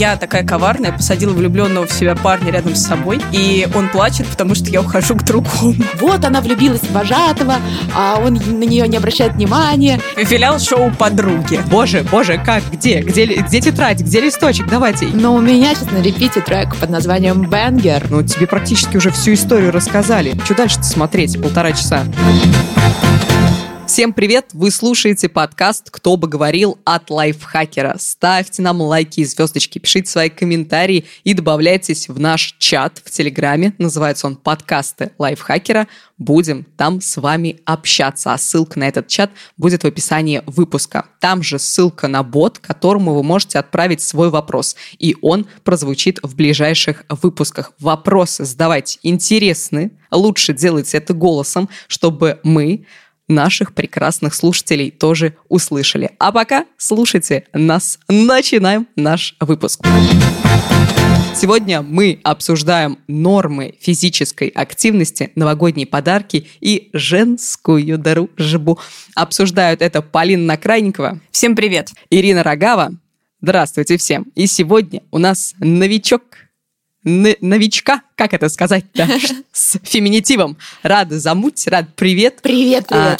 я такая коварная, посадила влюбленного в себя парня рядом с собой, и он плачет, потому что я ухожу к другому. Вот она влюбилась в вожатого, а он на нее не обращает внимания. Филиал шоу «Подруги». Боже, боже, как, где, где, где тетрадь, где листочек, давайте. Но у меня сейчас на репите трек под названием «Бенгер». Ну, тебе практически уже всю историю рассказали. Что дальше-то смотреть? Полтора часа. Всем привет! Вы слушаете подкаст «Кто бы говорил» от лайфхакера. Ставьте нам лайки и звездочки, пишите свои комментарии и добавляйтесь в наш чат в Телеграме. Называется он «Подкасты лайфхакера». Будем там с вами общаться. А ссылка на этот чат будет в описании выпуска. Там же ссылка на бот, которому вы можете отправить свой вопрос. И он прозвучит в ближайших выпусках. Вопросы задавайте интересные. Лучше делайте это голосом, чтобы мы наших прекрасных слушателей тоже услышали. А пока слушайте нас. Начинаем наш выпуск. Сегодня мы обсуждаем нормы физической активности, новогодние подарки и женскую дружбу. Обсуждают это Полина Накрайникова. Всем привет. Ирина Рогава. Здравствуйте всем. И сегодня у нас новичок новичка, как это сказать-то, с феминитивом. Рада замуть, рад привет. Привет, привет. А,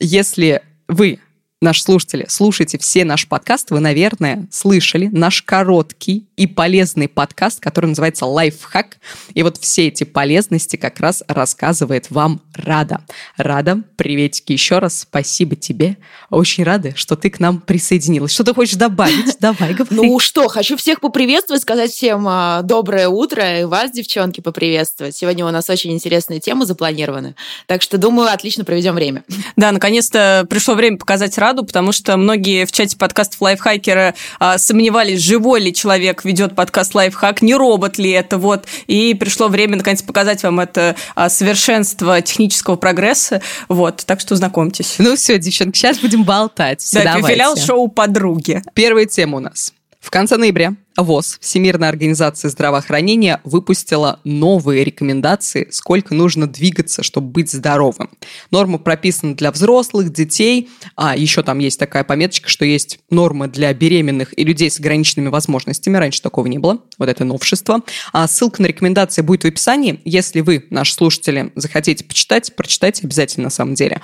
если вы наши слушатели, слушайте все наши подкасты, вы, наверное, слышали наш короткий и полезный подкаст, который называется «Лайфхак». И вот все эти полезности как раз рассказывает вам Рада. Рада, приветики еще раз, спасибо тебе. Очень рада, что ты к нам присоединилась. Что ты хочешь добавить? Давай, говори. Ну что, хочу всех поприветствовать, сказать всем а, доброе утро, и вас, девчонки, поприветствовать. Сегодня у нас очень интересные темы запланированы, так что, думаю, отлично проведем время. Да, наконец-то пришло время показать Раду, раду, потому что многие в чате подкастов лайфхакера а, сомневались, живой ли человек ведет подкаст лайфхак, не робот ли это, вот. И пришло время, наконец, показать вам это а, совершенство технического прогресса, вот. Так что знакомьтесь. Ну все, девчонки, сейчас будем болтать. Да, филиал шоу «Подруги». Первая тема у нас. В конце ноября ВОЗ, Всемирная организация здравоохранения, выпустила новые рекомендации, сколько нужно двигаться, чтобы быть здоровым. Нормы прописаны для взрослых, детей, а еще там есть такая пометочка, что есть нормы для беременных и людей с ограниченными возможностями. Раньше такого не было. Вот это новшество. А ссылка на рекомендации будет в описании. Если вы, наши слушатели, захотите почитать, прочитайте обязательно на самом деле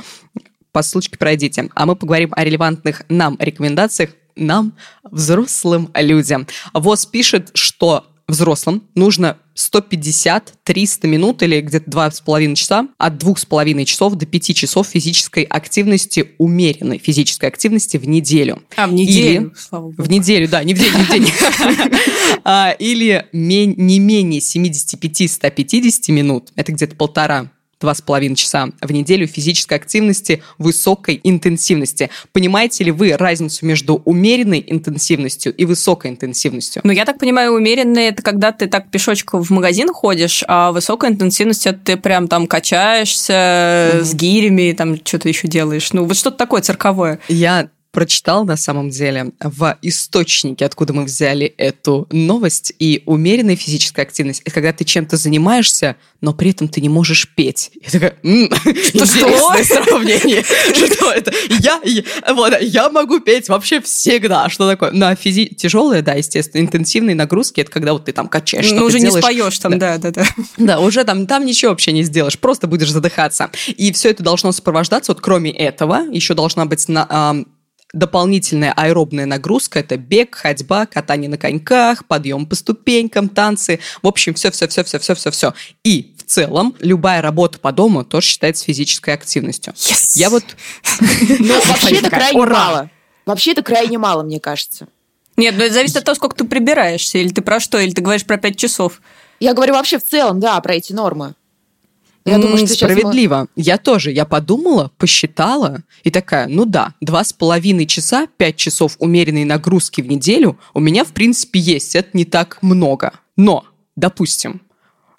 по ссылочке пройдите. А мы поговорим о релевантных нам рекомендациях нам, взрослым людям. ВОЗ пишет, что взрослым нужно 150-300 минут или где-то 2,5 часа, от 2,5 часов до 5 часов физической активности, умеренной физической активности в неделю. А, в неделю, или, слава богу. В неделю, да, не в день, не в день. А, или не менее 75-150 минут, это где-то полтора два с половиной часа в неделю физической активности высокой интенсивности. Понимаете ли вы разницу между умеренной интенсивностью и высокой интенсивностью? Ну, я так понимаю, умеренная это когда ты так пешочком в магазин ходишь, а высокая интенсивность это ты прям там качаешься mm-hmm. с гирями, там что-то еще делаешь. Ну, вот что-то такое цирковое. Я прочитал на самом деле в источнике, откуда мы взяли эту новость. И умеренная физическая активность – это когда ты чем-то занимаешься, но при этом ты не можешь петь. Я такая, что, сравнение. Что это? Я, вот, я могу петь вообще всегда. Что такое? На физи... Тяжелые, да, естественно, интенсивные нагрузки – это когда вот ты там качаешь, Ну, уже не споешь там, да, да, да. Да, уже там, там ничего вообще не сделаешь, просто будешь задыхаться. И все это должно сопровождаться, вот кроме этого, еще должна быть на, дополнительная аэробная нагрузка – это бег, ходьба, катание на коньках, подъем по ступенькам, танцы. В общем, все-все-все-все-все-все-все. И в целом любая работа по дому тоже считается физической активностью. Yes. Я вот... Ну, вообще это крайне мало. Вообще это крайне мало, мне кажется. Нет, но это зависит от того, сколько ты прибираешься, или ты про что, или ты говоришь про пять часов. Я говорю вообще в целом, да, про эти нормы. Я думаю, что Справедливо. Мы... Я тоже. Я подумала, посчитала и такая, ну да, два с половиной часа, пять часов умеренной нагрузки в неделю у меня, в принципе, есть. Это не так много. Но, допустим,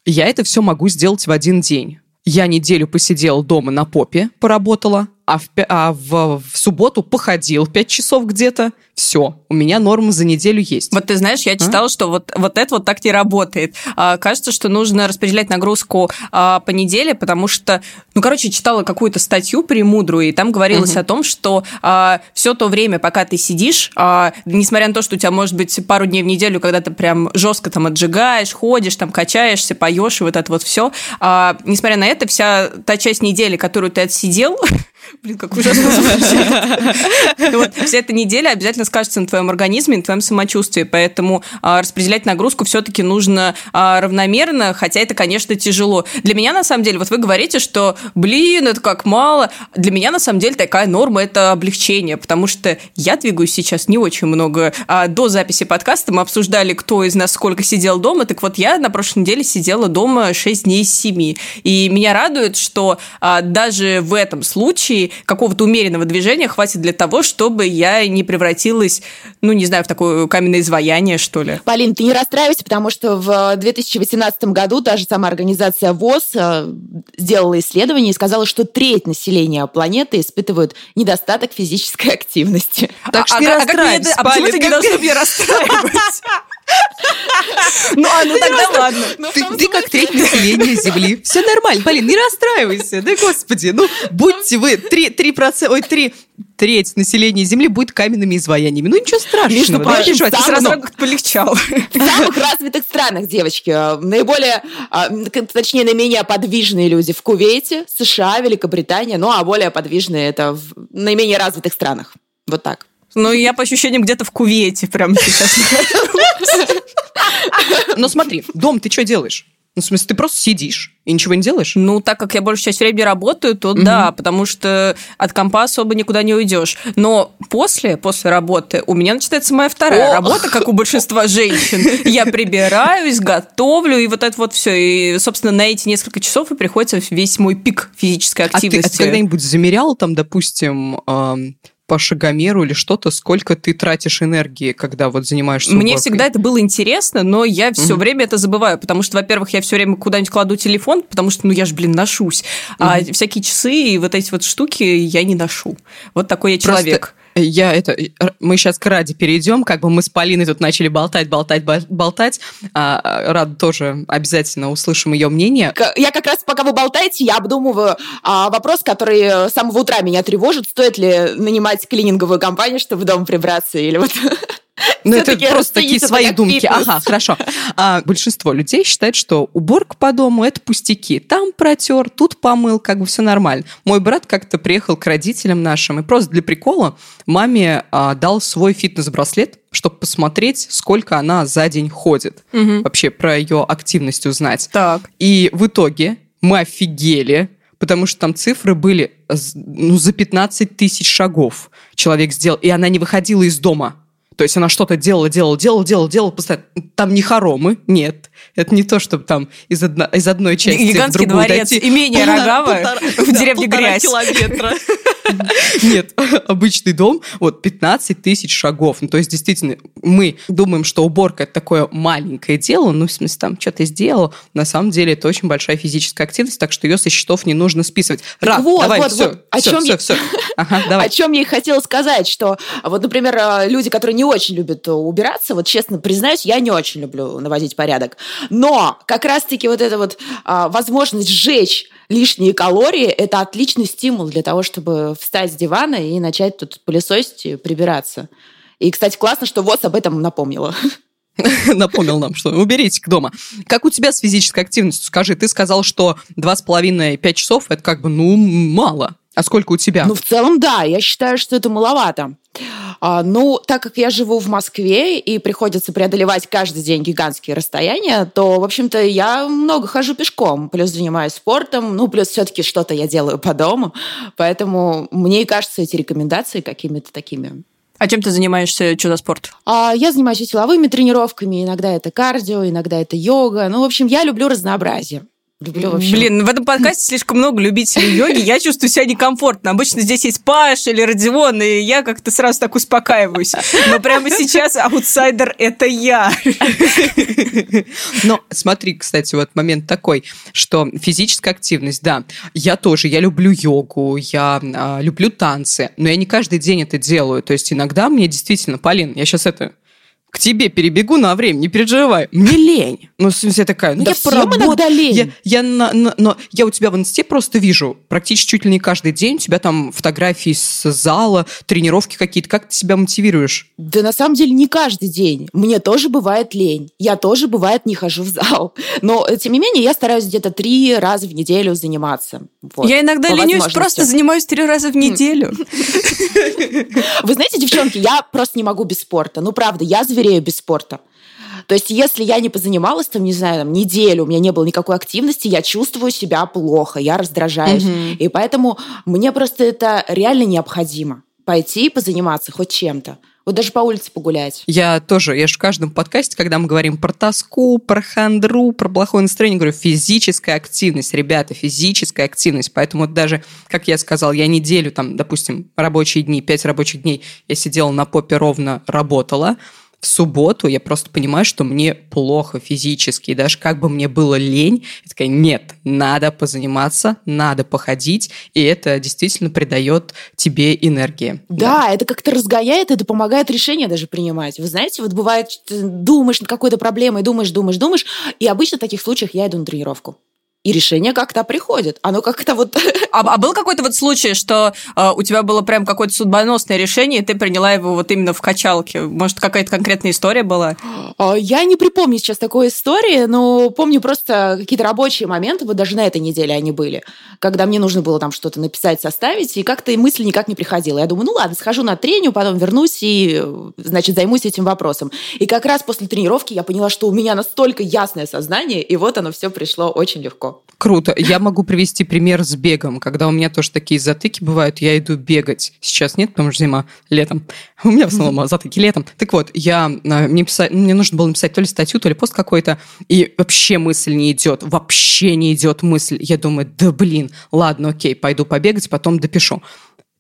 я это все могу сделать в один день. Я неделю посидела дома на попе, поработала, а в, а в, в субботу походил 5 часов где-то, все, у меня норма за неделю есть. Вот ты знаешь, я читала, а? что вот, вот это вот так не работает. А, кажется, что нужно распределять нагрузку а, по неделе, потому что, ну, короче, читала какую-то статью премудрую, и там говорилось угу. о том, что а, все то время, пока ты сидишь, а, несмотря на то, что у тебя может быть пару дней в неделю, когда ты прям жестко там отжигаешь, ходишь, там качаешься, поешь, и вот это вот все, а, несмотря на это, вся та часть недели, которую ты отсидел, Блин, как ужасно звучит. Вот, вся эта неделя обязательно скажется на твоем организме, на твоем самочувствии, поэтому а, распределять нагрузку все-таки нужно а, равномерно, хотя это, конечно, тяжело. Для меня, на самом деле, вот вы говорите, что, блин, это как мало. Для меня, на самом деле, такая норма – это облегчение, потому что я двигаюсь сейчас не очень много. А до записи подкаста мы обсуждали, кто из нас сколько сидел дома, так вот я на прошлой неделе сидела дома 6 дней из 7. И меня радует, что даже в этом случае какого-то умеренного движения хватит для того, чтобы я не превратилась, ну, не знаю, в такое каменное изваяние, что ли. Полин, ты не расстраивайся, потому что в 2018 году та же самая организация ВОЗ э, сделала исследование и сказала, что треть населения планеты испытывают недостаток физической активности. Так что а, не а, расстраивайся, а, почему ты не должна меня расстраивать? Ну, а ну тогда ладно. Ну, ты как треть населения Земли. Все нормально, Полин, не расстраивайся. Да господи, ну будьте вы три три процента, ой, три треть населения Земли будет каменными изваяниями. Ну, ничего страшного. Между прочим, да, сразу как-то полегчало. В самых развитых странах, девочки, наиболее, а, точнее, наименее подвижные люди в Кувейте, США, Великобритания, ну, а более подвижные это в наименее развитых странах. Вот так. Ну, я по ощущениям где-то в Кувейте прямо сейчас. Ну, смотри, дом ты что делаешь? Ну, в смысле, ты просто сидишь и ничего не делаешь? Ну, так как я большую часть времени работаю, то угу. да, потому что от компа особо никуда не уйдешь. Но после, после работы у меня начинается моя вторая Ох. работа, как у большинства женщин. Я прибираюсь, готовлю, и вот это вот все. И, собственно, на эти несколько часов и приходится весь мой пик физической активности. А ты, а ты когда-нибудь замерял там, допустим, по шагомеру или что-то, сколько ты тратишь энергии, когда вот занимаешься Мне всегда это было интересно, но я все угу. время это забываю, потому что, во-первых, я все время куда-нибудь кладу телефон, потому что, ну, я же, блин, ношусь. Угу. А всякие часы и вот эти вот штуки я не ношу. Вот такой я человек. Я это, мы сейчас к Раде перейдем, как бы мы с Полиной тут начали болтать, болтать, болтать. А, Рад тоже обязательно услышим ее мнение. Я как раз, пока вы болтаете, я обдумываю а, вопрос, который с самого утра меня тревожит. Стоит ли нанимать клининговую компанию, чтобы дома прибраться? Или вот ну, это просто такие свои думки. Ага, хорошо. А, большинство людей считает, что уборка по дому – это пустяки. Там протер, тут помыл, как бы все нормально. Мой брат как-то приехал к родителям нашим и просто для прикола маме а, дал свой фитнес-браслет, чтобы посмотреть, сколько она за день ходит. Угу. Вообще про ее активность узнать. Так. И в итоге мы офигели, потому что там цифры были ну, за 15 тысяч шагов человек сделал, и она не выходила из дома. То есть она что-то делала, делала, делала, делала, делала постоянно. Там не хоромы, нет. Это не то, чтобы там из, одно, из одной части Гигантский в другую дворец, дойти. имение Рогава в деревне Грязь. километра. Нет, обычный дом, вот 15 тысяч шагов. Ну, то есть, действительно, мы думаем, что уборка – это такое маленькое дело, ну, в смысле, там, что то сделал. На самом деле, это очень большая физическая активность, так что ее со счетов не нужно списывать. Рад, вот, давай, вот, все, вот. О все, чем все, я... все. Ага, давай. О чем я и хотела сказать, что вот, например, э, люди, которые не очень любят убираться, вот честно признаюсь, я не очень люблю наводить порядок. Но как раз-таки вот эта вот а, возможность сжечь лишние калории – это отличный стимул для того, чтобы встать с дивана и начать тут пылесосить и прибираться. И, кстати, классно, что ВОЗ об этом напомнила. Напомнил нам, что уберите к дома. Как у тебя с физической активностью? Скажи, ты сказал, что два с половиной пять часов – это как бы, ну, мало. А сколько у тебя? Ну, в целом, да. Я считаю, что это маловато. А, ну, так как я живу в Москве и приходится преодолевать каждый день гигантские расстояния, то, в общем-то, я много хожу пешком, плюс занимаюсь спортом, ну, плюс все-таки что-то я делаю по дому. Поэтому мне и кажется эти рекомендации какими-то такими а чем ты занимаешься, что за спорт? А, я занимаюсь силовыми тренировками, иногда это кардио, иногда это йога. Ну, в общем, я люблю разнообразие. Люблю вообще. Блин, в этом подкасте слишком много любителей йоги, я чувствую себя некомфортно. Обычно здесь есть Паш или Родион, и я как-то сразу так успокаиваюсь. Но прямо сейчас аутсайдер – это я. Но смотри, кстати, вот момент такой, что физическая активность, да, я тоже, я люблю йогу, я а, люблю танцы, но я не каждый день это делаю. То есть иногда мне действительно, Полин, я сейчас это к тебе перебегу на время, не переживай. Мне лень. Ну, в смысле, я такая, ну, да я поработаю. лень. Я, я, на, на, но я у тебя в инсте просто вижу практически чуть ли не каждый день у тебя там фотографии с зала, тренировки какие-то. Как ты себя мотивируешь? Да на самом деле не каждый день. Мне тоже бывает лень. Я тоже, бывает, не хожу в зал. Но, тем не менее, я стараюсь где-то три раза в неделю заниматься. Вот, я иногда ленюсь, просто занимаюсь три раза в неделю. Вы знаете, девчонки, я просто не могу без спорта. Ну, правда, я зверею без спорта. То есть, если я не позанималась там, не знаю, там, неделю, у меня не было никакой активности, я чувствую себя плохо, я раздражаюсь. Угу. И поэтому мне просто это реально необходимо. Пойти позаниматься хоть чем-то. Вот даже по улице погулять. Я тоже, я же в каждом подкасте, когда мы говорим про тоску, про хандру, про плохое настроение, говорю, физическая активность, ребята, физическая активность. Поэтому даже, как я сказал, я неделю, там, допустим, рабочие дни, пять рабочих дней, я сидела на попе ровно, работала, в субботу я просто понимаю, что мне плохо физически, и даже как бы мне было лень, я такая, нет, надо позаниматься, надо походить, и это действительно придает тебе энергии. Да, да. это как-то разгоняет, это помогает решения даже принимать. Вы знаете, вот бывает, думаешь над какой-то проблемой, думаешь, думаешь, думаешь, и обычно в таких случаях я иду на тренировку и решение как-то приходит. Оно как-то вот... А, а был какой-то вот случай, что э, у тебя было прям какое-то судьбоносное решение, и ты приняла его вот именно в качалке? Может, какая-то конкретная история была? А, я не припомню сейчас такой истории, но помню просто какие-то рабочие моменты, вот даже на этой неделе они были, когда мне нужно было там что-то написать, составить, и как-то мысль никак не приходила. Я думаю, ну ладно, схожу на тренинг, потом вернусь и, значит, займусь этим вопросом. И как раз после тренировки я поняла, что у меня настолько ясное сознание, и вот оно все пришло очень легко. Круто. Я могу привести пример с бегом. Когда у меня тоже такие затыки бывают, я иду бегать. Сейчас нет, потому что зима, летом. У меня в основном затыки летом. Так вот, я, а, мне, писать, мне нужно было написать то ли статью, то ли пост какой-то, и вообще мысль не идет. Вообще не идет мысль. Я думаю, да блин, ладно, окей, пойду побегать, потом допишу.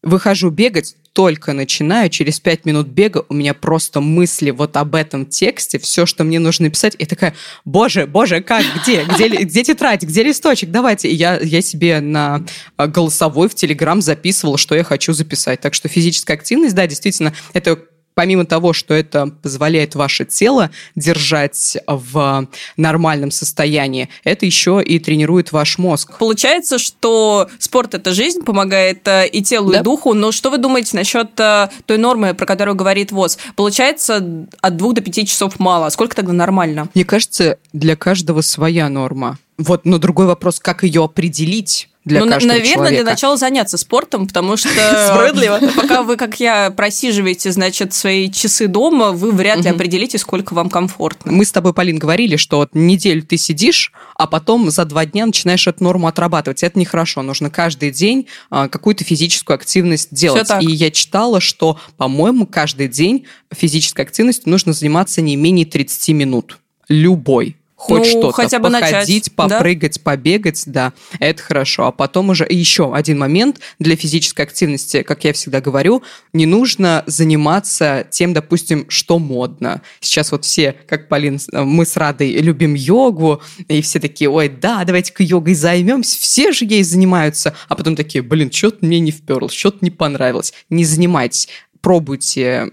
Выхожу бегать, только начинаю, через пять минут бега у меня просто мысли вот об этом тексте, все, что мне нужно писать, и такая, боже, боже, как, где, где, где тетрадь, где листочек, давайте. И я, я себе на а, голосовой в Телеграм записывала, что я хочу записать. Так что физическая активность, да, действительно, это помимо того, что это позволяет ваше тело держать в нормальном состоянии, это еще и тренирует ваш мозг. Получается, что спорт – это жизнь, помогает э, и телу, да. и духу. Но что вы думаете насчет э, той нормы, про которую говорит ВОЗ? Получается, от двух до пяти часов мало. Сколько тогда нормально? Мне кажется, для каждого своя норма. Вот, но другой вопрос, как ее определить? Для ну, каждого наверное, человека. для начала заняться спортом, потому что пока вы, как я, просиживаете, значит, свои часы дома, вы вряд ли определите, сколько вам комфортно. Мы с тобой, Полин, говорили, что вот неделю ты сидишь, а потом за два дня начинаешь эту норму отрабатывать. Это нехорошо. Нужно каждый день а, какую-то физическую активность делать. И я читала, что, по-моему, каждый день физической активностью нужно заниматься не менее 30 минут. Любой хоть ну, что-то, хотя бы походить, начать, попрыгать, да? побегать, да, это хорошо. А потом уже еще один момент для физической активности, как я всегда говорю, не нужно заниматься тем, допустим, что модно. Сейчас вот все, как Полин, мы с Радой любим йогу, и все такие, ой, да, давайте-ка йогой займемся, все же ей занимаются, а потом такие, блин, что-то мне не вперлось, что-то не понравилось. Не занимайтесь, пробуйте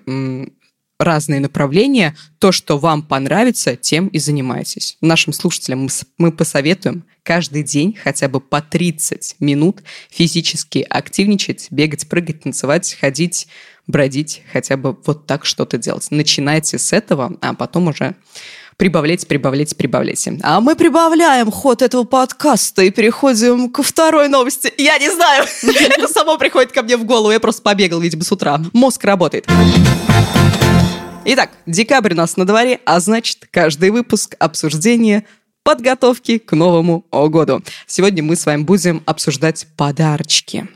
разные направления. То, что вам понравится, тем и занимайтесь. Нашим слушателям мы, посоветуем каждый день хотя бы по 30 минут физически активничать, бегать, прыгать, танцевать, ходить, бродить, хотя бы вот так что-то делать. Начинайте с этого, а потом уже прибавляйте, прибавляйте, прибавляйте. А мы прибавляем ход этого подкаста и переходим ко второй новости. Я не знаю, это само приходит ко мне в голову, я просто побегал, видимо, с утра. Мозг работает. Итак, декабрь у нас на дворе, а значит, каждый выпуск обсуждения подготовки к Новому году. Сегодня мы с вами будем обсуждать подарочки.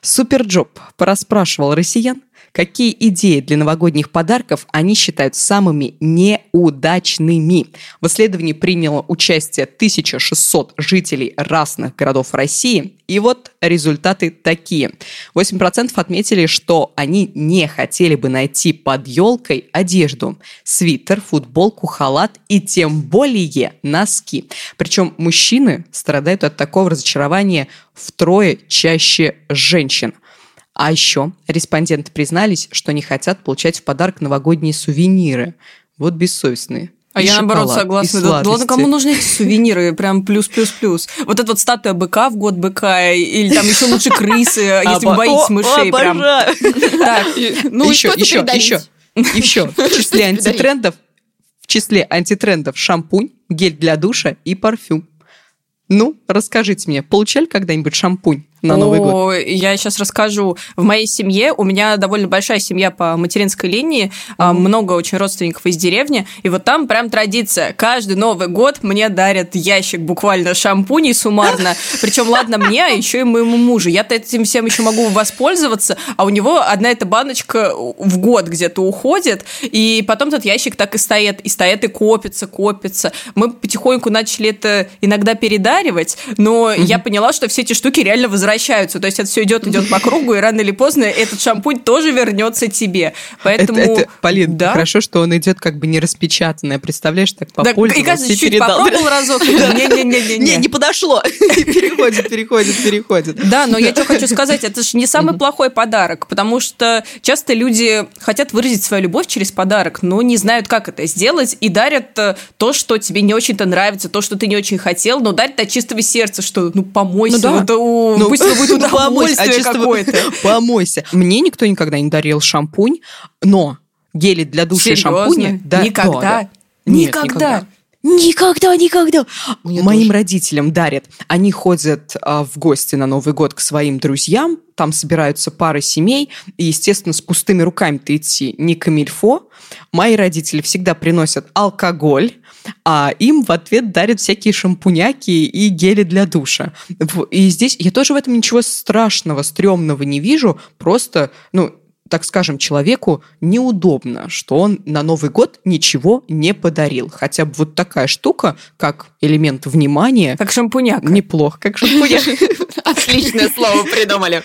SuperJob пораспрашивал россиян, какие идеи для новогодних подарков они считают самыми неудачными. В исследовании приняло участие 1600 жителей разных городов России, и вот результаты такие. 8% отметили, что они не хотели бы найти под елкой одежду, свитер, футболку, халат и тем более носки. Причем мужчины страдают от такого разочарования втрое чаще женщин. А еще респонденты признались, что не хотят получать в подарок новогодние сувениры. Вот бессовестные. А я наоборот согласна. Да, ладно, кому нужны эти сувениры? Прям плюс-плюс-плюс. Вот эта вот статуя быка в год быка, или там еще лучше крысы, если вы боитесь мышей. Прям. Так, ну еще, еще, еще. Еще в числе антитрендов в числе антитрендов шампунь, гель для душа и парфюм. Ну, расскажите мне, получали когда-нибудь шампунь? На Новый год? Я сейчас расскажу. В моей семье, у меня довольно большая семья по материнской линии, mm много очень родственников из деревни, и вот там прям традиция. Каждый Новый год мне дарят ящик буквально шампуней суммарно. Причем, ладно, мне, а еще и моему мужу. Я-то этим всем еще могу воспользоваться, а у него одна эта баночка в год где-то уходит, и потом этот ящик так и стоит, и стоит, и копится, копится. Мы потихоньку начали это иногда передаривать, но mm я поняла, что все эти штуки реально возвращаются возвращаются. То есть это все идет, идет по кругу, и рано или поздно этот шампунь тоже вернется тебе. Поэтому... Это, это, Полин, да? хорошо, что он идет как бы не распечатанный. Представляешь, так попользовался да, и кажется, чуть передал. попробовал разок. Не-не-не. Не, не подошло. Переходит, переходит, переходит. Да, но я что хочу сказать, это же не самый плохой подарок, потому что часто люди хотят выразить свою любовь через подарок, но не знают, как это сделать, и дарят э, то, что тебе не очень-то нравится, то, что ты не очень хотел, но дарят от чистого сердца, что ну помойся, ну, да. ну, пусть это будет удовольствие какое-то. Помойся. Мне никто никогда не дарил шампунь, но гели для душа и шампуни... Да, никогда? Да, да. Нет, никогда. Никогда, никогда. Мне Моим тоже. родителям дарят. Они ходят а, в гости на Новый год к своим друзьям, там собираются пары семей, и, естественно, с пустыми руками-то идти не камильфо. Мои родители всегда приносят алкоголь, а им в ответ дарят всякие шампуняки и гели для душа. И здесь я тоже в этом ничего страшного, стрёмного не вижу, просто, ну, так скажем, человеку неудобно, что он на Новый год ничего не подарил. Хотя бы вот такая штука, как элемент внимания. Как шампуняк. Неплохо, как шампуняк. Отличное слово придумали.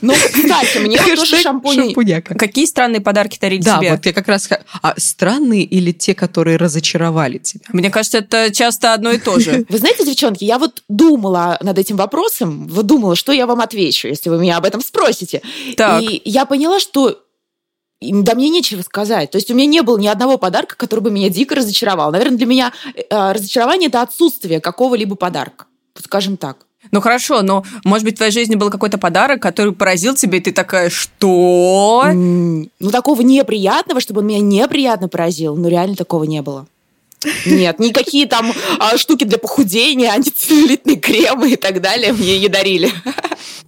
Ну, кстати, мне тоже шампуняк. Какие странные подарки дарили тебе? Да, вот я как раз... А странные или те, которые разочаровали тебя? Мне кажется, это часто одно и то же. Вы знаете, девчонки, я вот думала над этим вопросом, вот думала, что я вам отвечу, если вы меня об этом спросите. Так. И я поняла, что что да мне нечего сказать. То есть у меня не было ни одного подарка, который бы меня дико разочаровал. Наверное, для меня э, разочарование – это отсутствие какого-либо подарка. Скажем так. Ну хорошо, но может быть в твоей жизни был какой-то подарок, который поразил тебя, и ты такая, что? Mm, ну такого неприятного, чтобы он меня неприятно поразил, ну реально такого не было. Нет, никакие там а, штуки для похудения, антицеллюлитные кремы и так далее мне не дарили.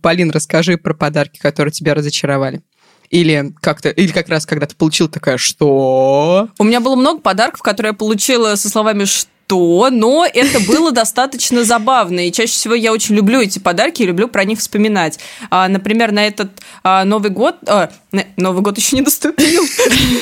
Полин, расскажи про подарки, которые тебя разочаровали. Или как-то, или как раз когда ты получил такая, что? У меня было много подарков, которые я получила со словами «что?», то, но это было достаточно забавно. И чаще всего я очень люблю эти подарки и люблю про них вспоминать. А, например, на этот а, Новый год... А, Новый год еще не наступил.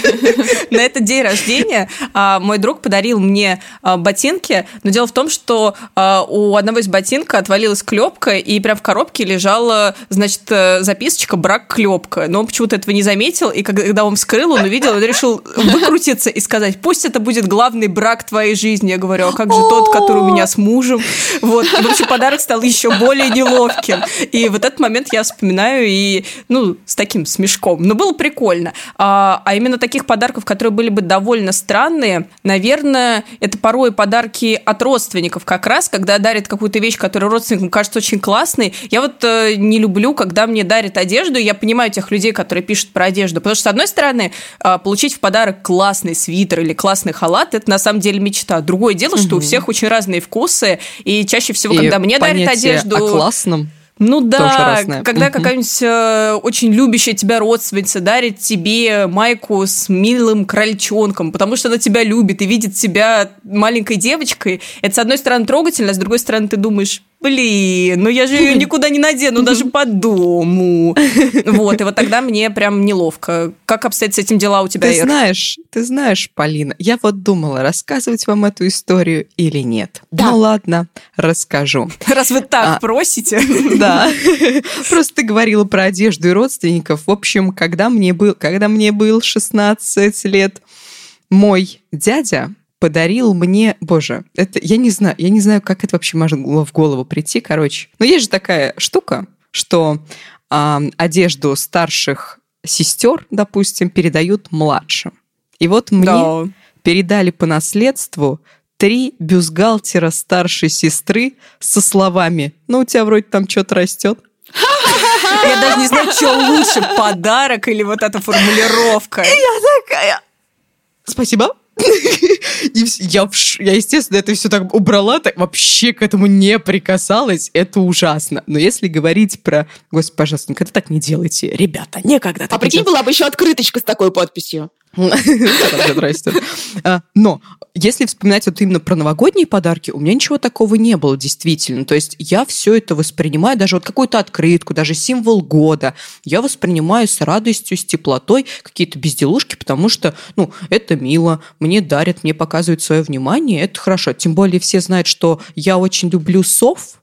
На этот день рождения а, мой друг подарил мне а, ботинки, но дело в том, что а, у одного из ботинка отвалилась клепка, и прям в коробке лежала, значит, э, записочка «брак клепка». Но он почему-то этого не заметил, и когда он вскрыл, он увидел, он решил выкрутиться и сказать, пусть это будет главный брак твоей жизни. Я говорю, а как же тот, который у меня с мужем? Вот, в общем, подарок стал еще более неловким. И вот этот момент я вспоминаю и, ну, с таким смешком. Но было прикольно. А, а именно таких подарков, которые были бы довольно странные, наверное, это порой подарки от родственников как раз, когда дарят какую-то вещь, которая родственникам кажется очень классной. Я вот э, не люблю, когда мне дарят одежду, я понимаю тех людей, которые пишут про одежду, потому что, с одной стороны, э, получить в подарок классный свитер или классный халат, это на самом деле мечта. Другое дело, дело, что у всех очень разные вкусы, и чаще всего, и когда мне дарят одежду... о классном ну да, когда какая-нибудь э, очень любящая тебя родственница дарит тебе майку с милым крольчонком, потому что она тебя любит и видит себя маленькой девочкой, это, с одной стороны, трогательно, а с другой стороны, ты думаешь, блин, ну я же ее никуда не надену, даже по дому. Вот, и вот тогда мне прям неловко. Как обстоят с этим дела у тебя, Ты знаешь, ты знаешь, Полина, я вот думала, рассказывать вам эту историю или нет. Да. Ну ладно, расскажу. Раз вы так а, просите. Да. Просто ты говорила про одежду и родственников. В общем, когда мне был, когда мне был 16 лет, мой дядя подарил мне, боже, это я не знаю, я не знаю, как это вообще могло в голову прийти, короче. Но есть же такая штука, что э, одежду старших сестер, допустим, передают младшим. И вот мне да. передали по наследству три бюстгальтера старшей сестры со словами «Ну, у тебя вроде там что-то растет». Я даже не знаю, что лучше, подарок или вот эта формулировка. И я такая, спасибо, я, я, естественно, это все так убрала, так вообще к этому не прикасалась. Это ужасно. Но если говорить про... Господи, пожалуйста, никогда так не делайте. Ребята, никогда так А прикинь, была бы еще открыточка с такой подписью. А, но если вспоминать вот именно про новогодние подарки, у меня ничего такого не было действительно. То есть я все это воспринимаю, даже вот какую-то открытку, даже символ года, я воспринимаю с радостью, с теплотой какие-то безделушки, потому что, ну, это мило, мне дарят, мне показывают свое внимание, это хорошо. Тем более все знают, что я очень люблю сов,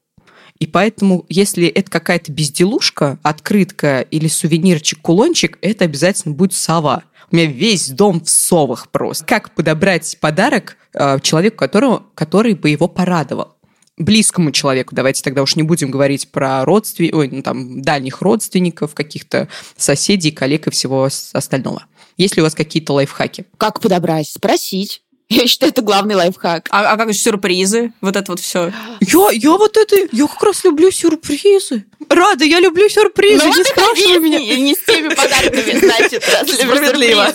и поэтому, если это какая-то безделушка, открытка или сувенирчик, кулончик, это обязательно будет сова. У меня весь дом в совах просто. Как подобрать подарок э, человеку, которого, который бы его порадовал? близкому человеку, давайте тогда уж не будем говорить про родственников, ой, ну, там, дальних родственников, каких-то соседей, коллег и всего остального. Есть ли у вас какие-то лайфхаки? Как подобрать? Спросить. Я считаю, это главный лайфхак. А, а как же сюрпризы? Вот это вот все. Я, я вот это, я как раз люблю сюрпризы. Рада, я люблю сюрпризы. Ну, не спрашивай меня. Не, не с теми подарками, значит, Справедливо.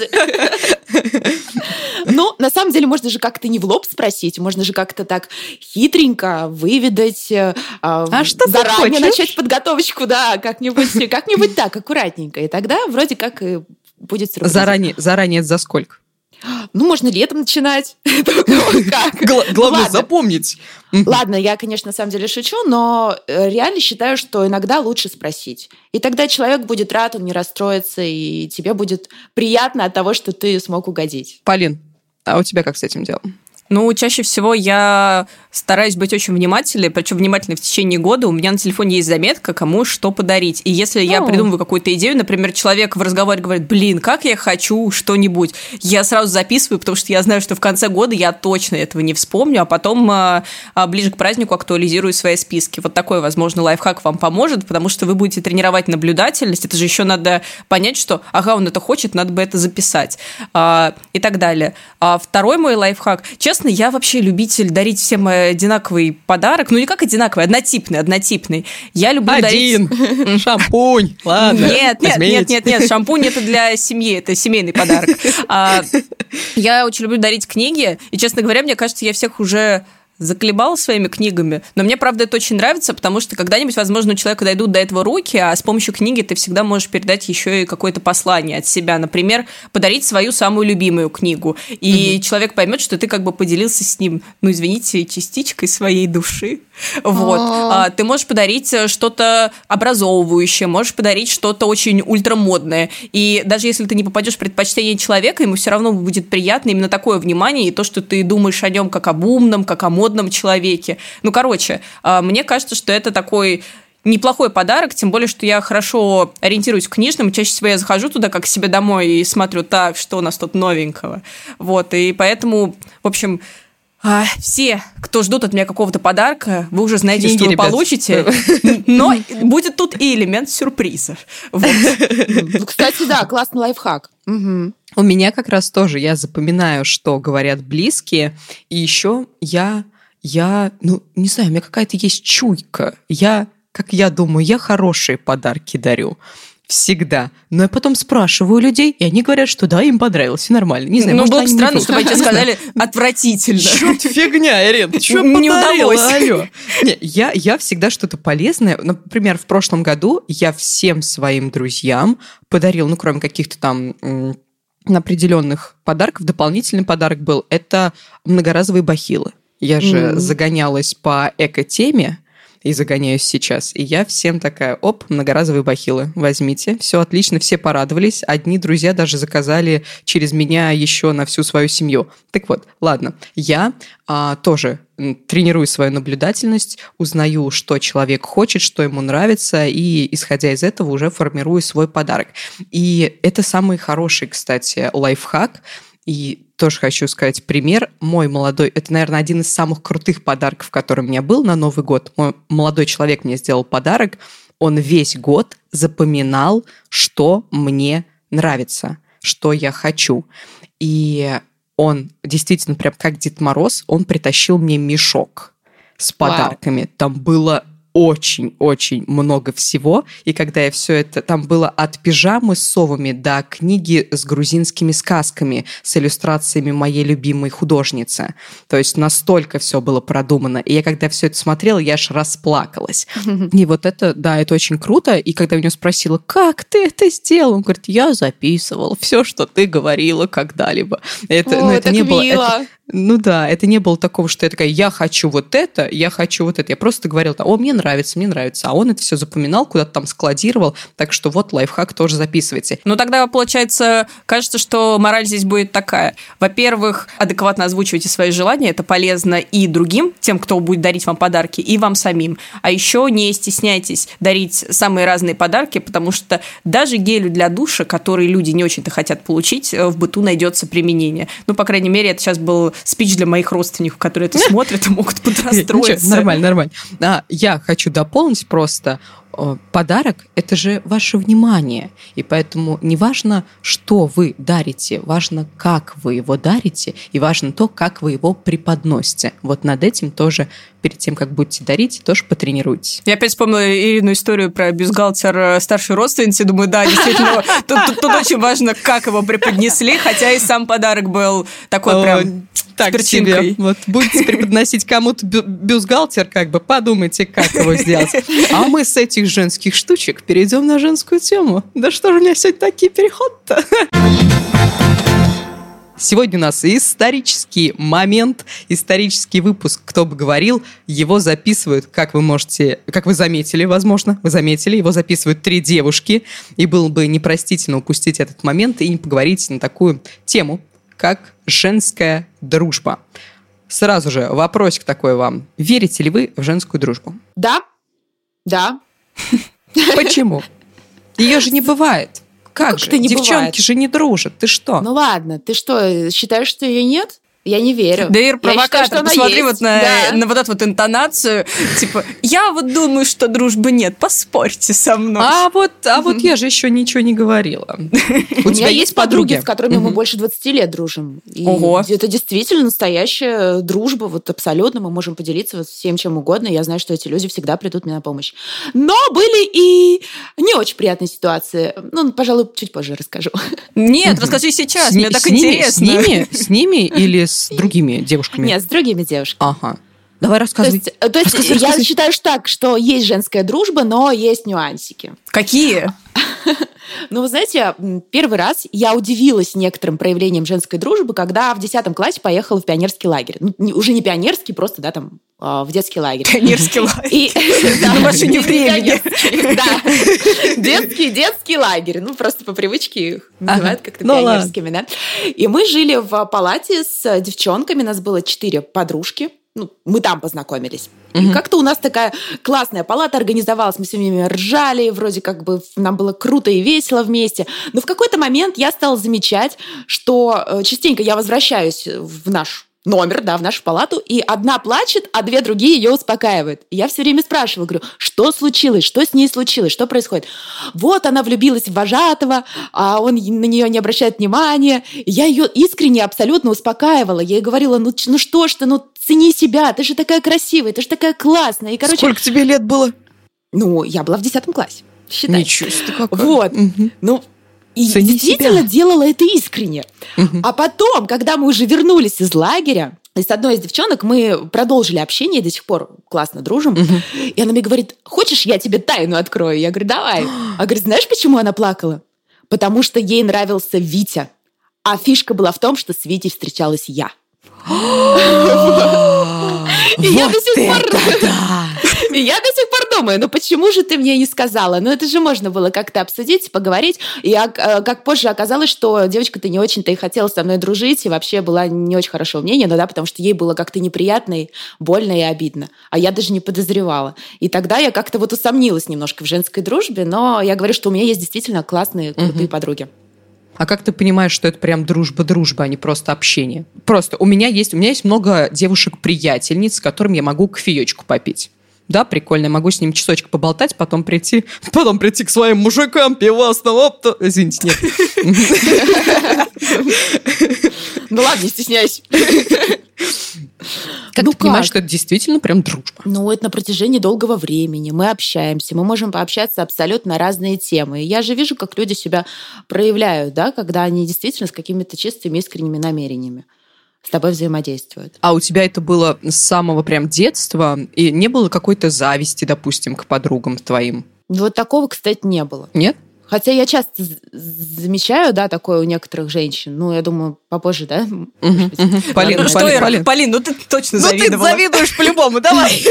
Ну, на самом деле, можно же как-то не в лоб спросить, можно же как-то так хитренько выведать, э, а, а что заранее начать подготовочку, да, как-нибудь, как-нибудь так, аккуратненько. И тогда вроде как и будет сюрприз. Заранее, заранее за сколько? Ну, можно летом начинать. Главное запомнить. Ладно, я, конечно, на самом деле шучу, но э, реально считаю, что иногда лучше спросить. И тогда человек будет рад, он не расстроится, и тебе будет приятно от того, что ты смог угодить. Полин, а у тебя как с этим делом? Ну, чаще всего я стараюсь быть очень внимательной, причем внимательной в течение года. У меня на телефоне есть заметка, кому что подарить. И если я придумываю какую-то идею, например, человек в разговоре говорит, блин, как я хочу что-нибудь, я сразу записываю, потому что я знаю, что в конце года я точно этого не вспомню, а потом а, а, ближе к празднику актуализирую свои списки. Вот такой, возможно, лайфхак вам поможет, потому что вы будете тренировать наблюдательность. Это же еще надо понять, что, ага, он это хочет, надо бы это записать. А, и так далее. А второй мой лайфхак. Честно, я вообще любитель дарить всем одинаковый подарок. Ну, не как одинаковый, однотипный, однотипный. Я люблю Один. дарить... Шампунь, ладно. Нет, нет, нет, нет, нет, шампунь это для семьи, это семейный подарок. А, я очень люблю дарить книги, и, честно говоря, мне кажется, я всех уже заколебал своими книгами. Но мне, правда, это очень нравится, потому что когда-нибудь, возможно, у человека дойдут до этого руки, а с помощью книги ты всегда можешь передать еще и какое-то послание от себя. Например, подарить свою самую любимую книгу. И угу. человек поймет, что ты как бы поделился с ним, ну, извините, частичкой своей души. Вот. А, ты можешь подарить э, что-то образовывающее, можешь подарить что-то очень ультрамодное. И даже если ты не попадешь в предпочтение человека, ему все равно будет приятно именно такое внимание и то, что ты думаешь о нем как об умном, как о модном человеке. Ну, короче, а, мне кажется, что это такой неплохой подарок, тем более, что я хорошо ориентируюсь в книжном, чаще всего я захожу туда как к себе домой и смотрю, так, что у нас тут новенького. Вот, и поэтому, в общем, а, все, кто ждут от меня какого-то подарка, вы уже знаете, Деньги, что вы ребят. получите. Но будет тут и элемент сюрприза. Вот. Ну, кстати, да, классный лайфхак. Угу. У меня как раз тоже, я запоминаю, что говорят близкие, и еще я, я, ну, не знаю, у меня какая-то есть чуйка. Я, как я думаю, я хорошие подарки дарю. Всегда. Но я потом спрашиваю людей, и они говорят, что да, им понравилось, все нормально. Не знаю, ну, было бы странно, чтобы они сказали отвратительно. Что фигня, Ирин, что Не удалось. Не, я, я всегда что-то полезное. Например, в прошлом году я всем своим друзьям подарил, ну, кроме каких-то там определенных подарков, дополнительный подарок был, это многоразовые бахилы. Я же mm-hmm. загонялась по эко-теме, и загоняюсь сейчас. И я всем такая, оп, многоразовые бахилы, возьмите. Все отлично, все порадовались. Одни друзья даже заказали через меня еще на всю свою семью. Так вот, ладно, я а, тоже тренирую свою наблюдательность, узнаю, что человек хочет, что ему нравится, и, исходя из этого, уже формирую свой подарок. И это самый хороший, кстати, лайфхак. И тоже хочу сказать пример. Мой молодой, это, наверное, один из самых крутых подарков, который у меня был на Новый год. Мой молодой человек мне сделал подарок. Он весь год запоминал, что мне нравится, что я хочу. И он действительно прям как Дед Мороз, он притащил мне мешок с подарками. Вау. Там было очень-очень много всего. И когда я все это... Там было от пижамы с совами до книги с грузинскими сказками, с иллюстрациями моей любимой художницы. То есть настолько все было продумано. И я когда все это смотрела, я аж расплакалась. И вот это, да, это очень круто. И когда у него спросила, как ты это сделал? Он говорит, я записывал все, что ты говорила когда-либо. Это, О, ну, это не мило. было... Это, ну да, это не было такого, что я такая, я хочу вот это, я хочу вот это. Я просто говорила, о, мне нравится, мне нравится. А он это все запоминал, куда-то там складировал. Так что вот лайфхак тоже записывайте. Ну тогда, получается, кажется, что мораль здесь будет такая. Во-первых, адекватно озвучивайте свои желания, это полезно и другим, тем, кто будет дарить вам подарки, и вам самим. А еще не стесняйтесь дарить самые разные подарки, потому что даже гелю для душа, который люди не очень-то хотят получить, э, в быту найдется применение. Ну, по крайней мере, это сейчас был спич для моих родственников, которые это смотрят и могут подрастроиться. Нормально, нормально. А, я хочу дополнить просто подарок – это же ваше внимание. И поэтому не важно, что вы дарите, важно, как вы его дарите, и важно то, как вы его преподносите. Вот над этим тоже перед тем, как будете дарить, тоже потренируйтесь. Я опять вспомнила Ирину историю про бюстгальтер э, старшей родственницы. Думаю, да, действительно, тут, очень важно, как его преподнесли, хотя и сам подарок был такой прям так себе. Вот будете преподносить кому-то бюстгальтер, как бы подумайте, как его сделать. А мы с этих женских штучек перейдем на женскую тему. Да что же у меня сегодня такие переход-то? Сегодня у нас исторический момент, исторический выпуск «Кто бы говорил». Его записывают, как вы можете, как вы заметили, возможно, вы заметили, его записывают три девушки. И было бы непростительно упустить этот момент и не поговорить на такую тему, как женская дружба. Сразу же вопросик такой вам. Верите ли вы в женскую дружбу? Да. Да. Почему? Ее же не бывает. Как, как же? Не Девчонки бывает? же не дружат. Ты что? Ну ладно, ты что, считаешь, что ее нет? Я не верю. Да, Ир, провокатор, считаю, посмотри вот на, да. на вот эту вот интонацию. Типа, я вот думаю, что дружбы нет, поспорьте со мной. А вот, а вот я же еще ничего не говорила. У тебя есть подруги, с которыми мы больше 20 лет дружим. Ого. Это действительно настоящая дружба, вот абсолютно. Мы можем поделиться всем чем угодно. Я знаю, что эти люди всегда придут мне на помощь. Но были и не очень приятные ситуации. Ну, пожалуй, чуть позже расскажу. Нет, расскажи сейчас, мне так интересно. С ними? С ними или с с другими девушками? Нет, с другими девушками. Ага. Давай рассказывай. То есть, то есть рассказывай, я рассказывай. считаю так, что есть женская дружба, но есть нюансики. Какие? Ну, вы знаете, первый раз я удивилась некоторым проявлением женской дружбы, когда в 10 классе поехала в пионерский лагерь. Ну, уже не пионерский, просто, да, там, а, в детский лагерь. Пионерский лагерь. На машине времени. Да. Детский, детский лагерь. Ну, просто по привычке их называют как-то ну пионерскими, да. И мы жили в палате с девчонками, нас было четыре подружки ну, мы там познакомились. Угу. И как-то у нас такая классная палата организовалась, мы с ними ржали, вроде как бы нам было круто и весело вместе. Но в какой-то момент я стала замечать, что э, частенько я возвращаюсь в наш номер, да, в нашу палату, и одна плачет, а две другие ее успокаивают. И я все время спрашивала, говорю, что случилось, что с ней случилось, что происходит? Вот она влюбилась в вожатого, а он на нее не обращает внимания. И я ее искренне абсолютно успокаивала. Я ей говорила, ну, ну что ж ты, ну цени себя, ты же такая красивая, ты же такая классная. И, короче, Сколько тебе лет было? Ну, я была в десятом классе. Считай. Ничего себе, какая. Вот. Угу. Ну, и Цени действительно себя. делала это искренне. Угу. А потом, когда мы уже вернулись из лагеря, и с одной из девчонок мы продолжили общение, до сих пор классно дружим. Угу. И она мне говорит, хочешь, я тебе тайну открою? Я говорю, давай. А говорит, знаешь, почему она плакала? Потому что ей нравился Витя. А фишка была в том, что с Витей встречалась я. И я до сих пор... Я до сих пор думаю, ну почему же ты мне не сказала? Ну это же можно было как-то обсудить, поговорить. И э, как позже оказалось, что девочка-то не очень-то и хотела со мной дружить, и вообще была не очень хорошего мнения, ну да, потому что ей было как-то неприятно, и больно и обидно. А я даже не подозревала. И тогда я как-то вот усомнилась немножко в женской дружбе, но я говорю, что у меня есть действительно классные, крутые подруги. А как ты понимаешь, что это прям дружба-дружба, а не просто общение? Просто у меня есть, у меня есть много девушек-приятельниц, с которыми я могу кофеечку попить. Да, прикольно, я могу с ним часочек поболтать, потом прийти, потом прийти к своим мужикам, пивасным, опта... Извините, нет. Ну ладно, не стесняйся. Как ну ты как? понимаешь, что это действительно прям дружба? Ну, это на протяжении долгого времени. Мы общаемся, мы можем пообщаться абсолютно на разные темы. Я же вижу, как люди себя проявляют, да, когда они действительно с какими-то чистыми, искренними намерениями с тобой взаимодействуют. А у тебя это было с самого прям детства? И не было какой-то зависти, допустим, к подругам твоим? Вот такого, кстати, не было. Нет? Хотя я часто замечаю, да, такое у некоторых женщин. Ну, я думаю, попозже, да? Полин, ну, что, Полин, Полин, ну ты точно завидовала. Ну ты завидуешь по-любому, давай.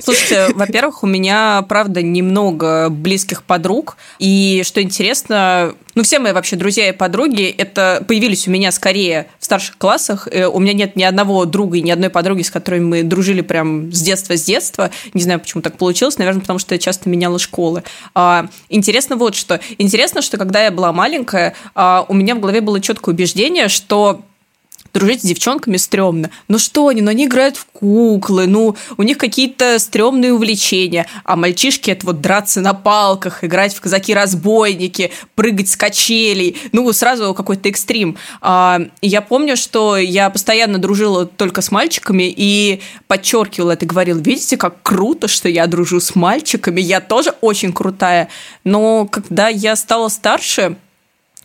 Слушайте, во-первых, у меня, правда, немного близких подруг. И что интересно, ну, все мои вообще друзья и подруги, это появились у меня скорее в старших классах. Э, у меня нет ни одного друга и ни одной подруги, с которой мы дружили прям с детства, с детства. Не знаю, почему так получилось. Наверное, потому что я часто меняла школы. А, интересно вот что. Интересно, что когда я была маленькая, а, у меня в голове было четкое убеждение, что дружить с девчонками стрёмно. Ну что они, ну они играют в куклы, ну у них какие-то стрёмные увлечения, а мальчишки это вот драться на палках, играть в казаки-разбойники, прыгать с качелей, ну сразу какой-то экстрим. А, я помню, что я постоянно дружила только с мальчиками и подчеркивала это, говорила, видите, как круто, что я дружу с мальчиками, я тоже очень крутая. Но когда я стала старше,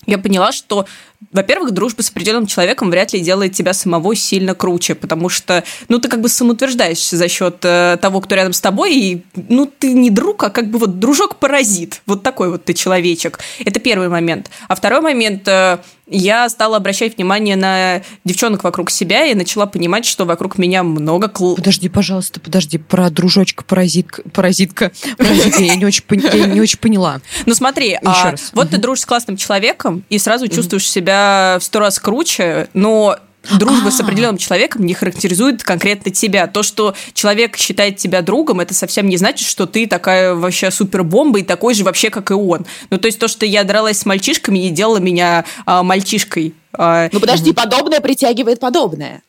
я поняла, что во-первых, дружба с определенным человеком вряд ли делает тебя самого сильно круче, потому что, ну, ты как бы самоутверждаешься за счет э, того, кто рядом с тобой, и, ну, ты не друг, а как бы вот дружок-паразит. Вот такой вот ты человечек. Это первый момент. А второй момент, э, я стала обращать внимание на девчонок вокруг себя и начала понимать, что вокруг меня много кл... Подожди, пожалуйста, подожди, про дружочка паразитка, паразитка, паразитка я не очень, я не очень поняла. Ну смотри, а, вот ты дружишь с классным человеком и сразу чувствуешь себя себя в сто раз круче, но дружба А-а-а. с а. определенным человеком не характеризует конкретно тебя. То, что человек считает тебя другом, это совсем не значит, что ты такая вообще супербомба и такой же вообще, как и он. Ну, то есть то, что я дралась с мальчишками, не делало меня а, мальчишкой. А, ну, подожди, подобное притягивает подобное.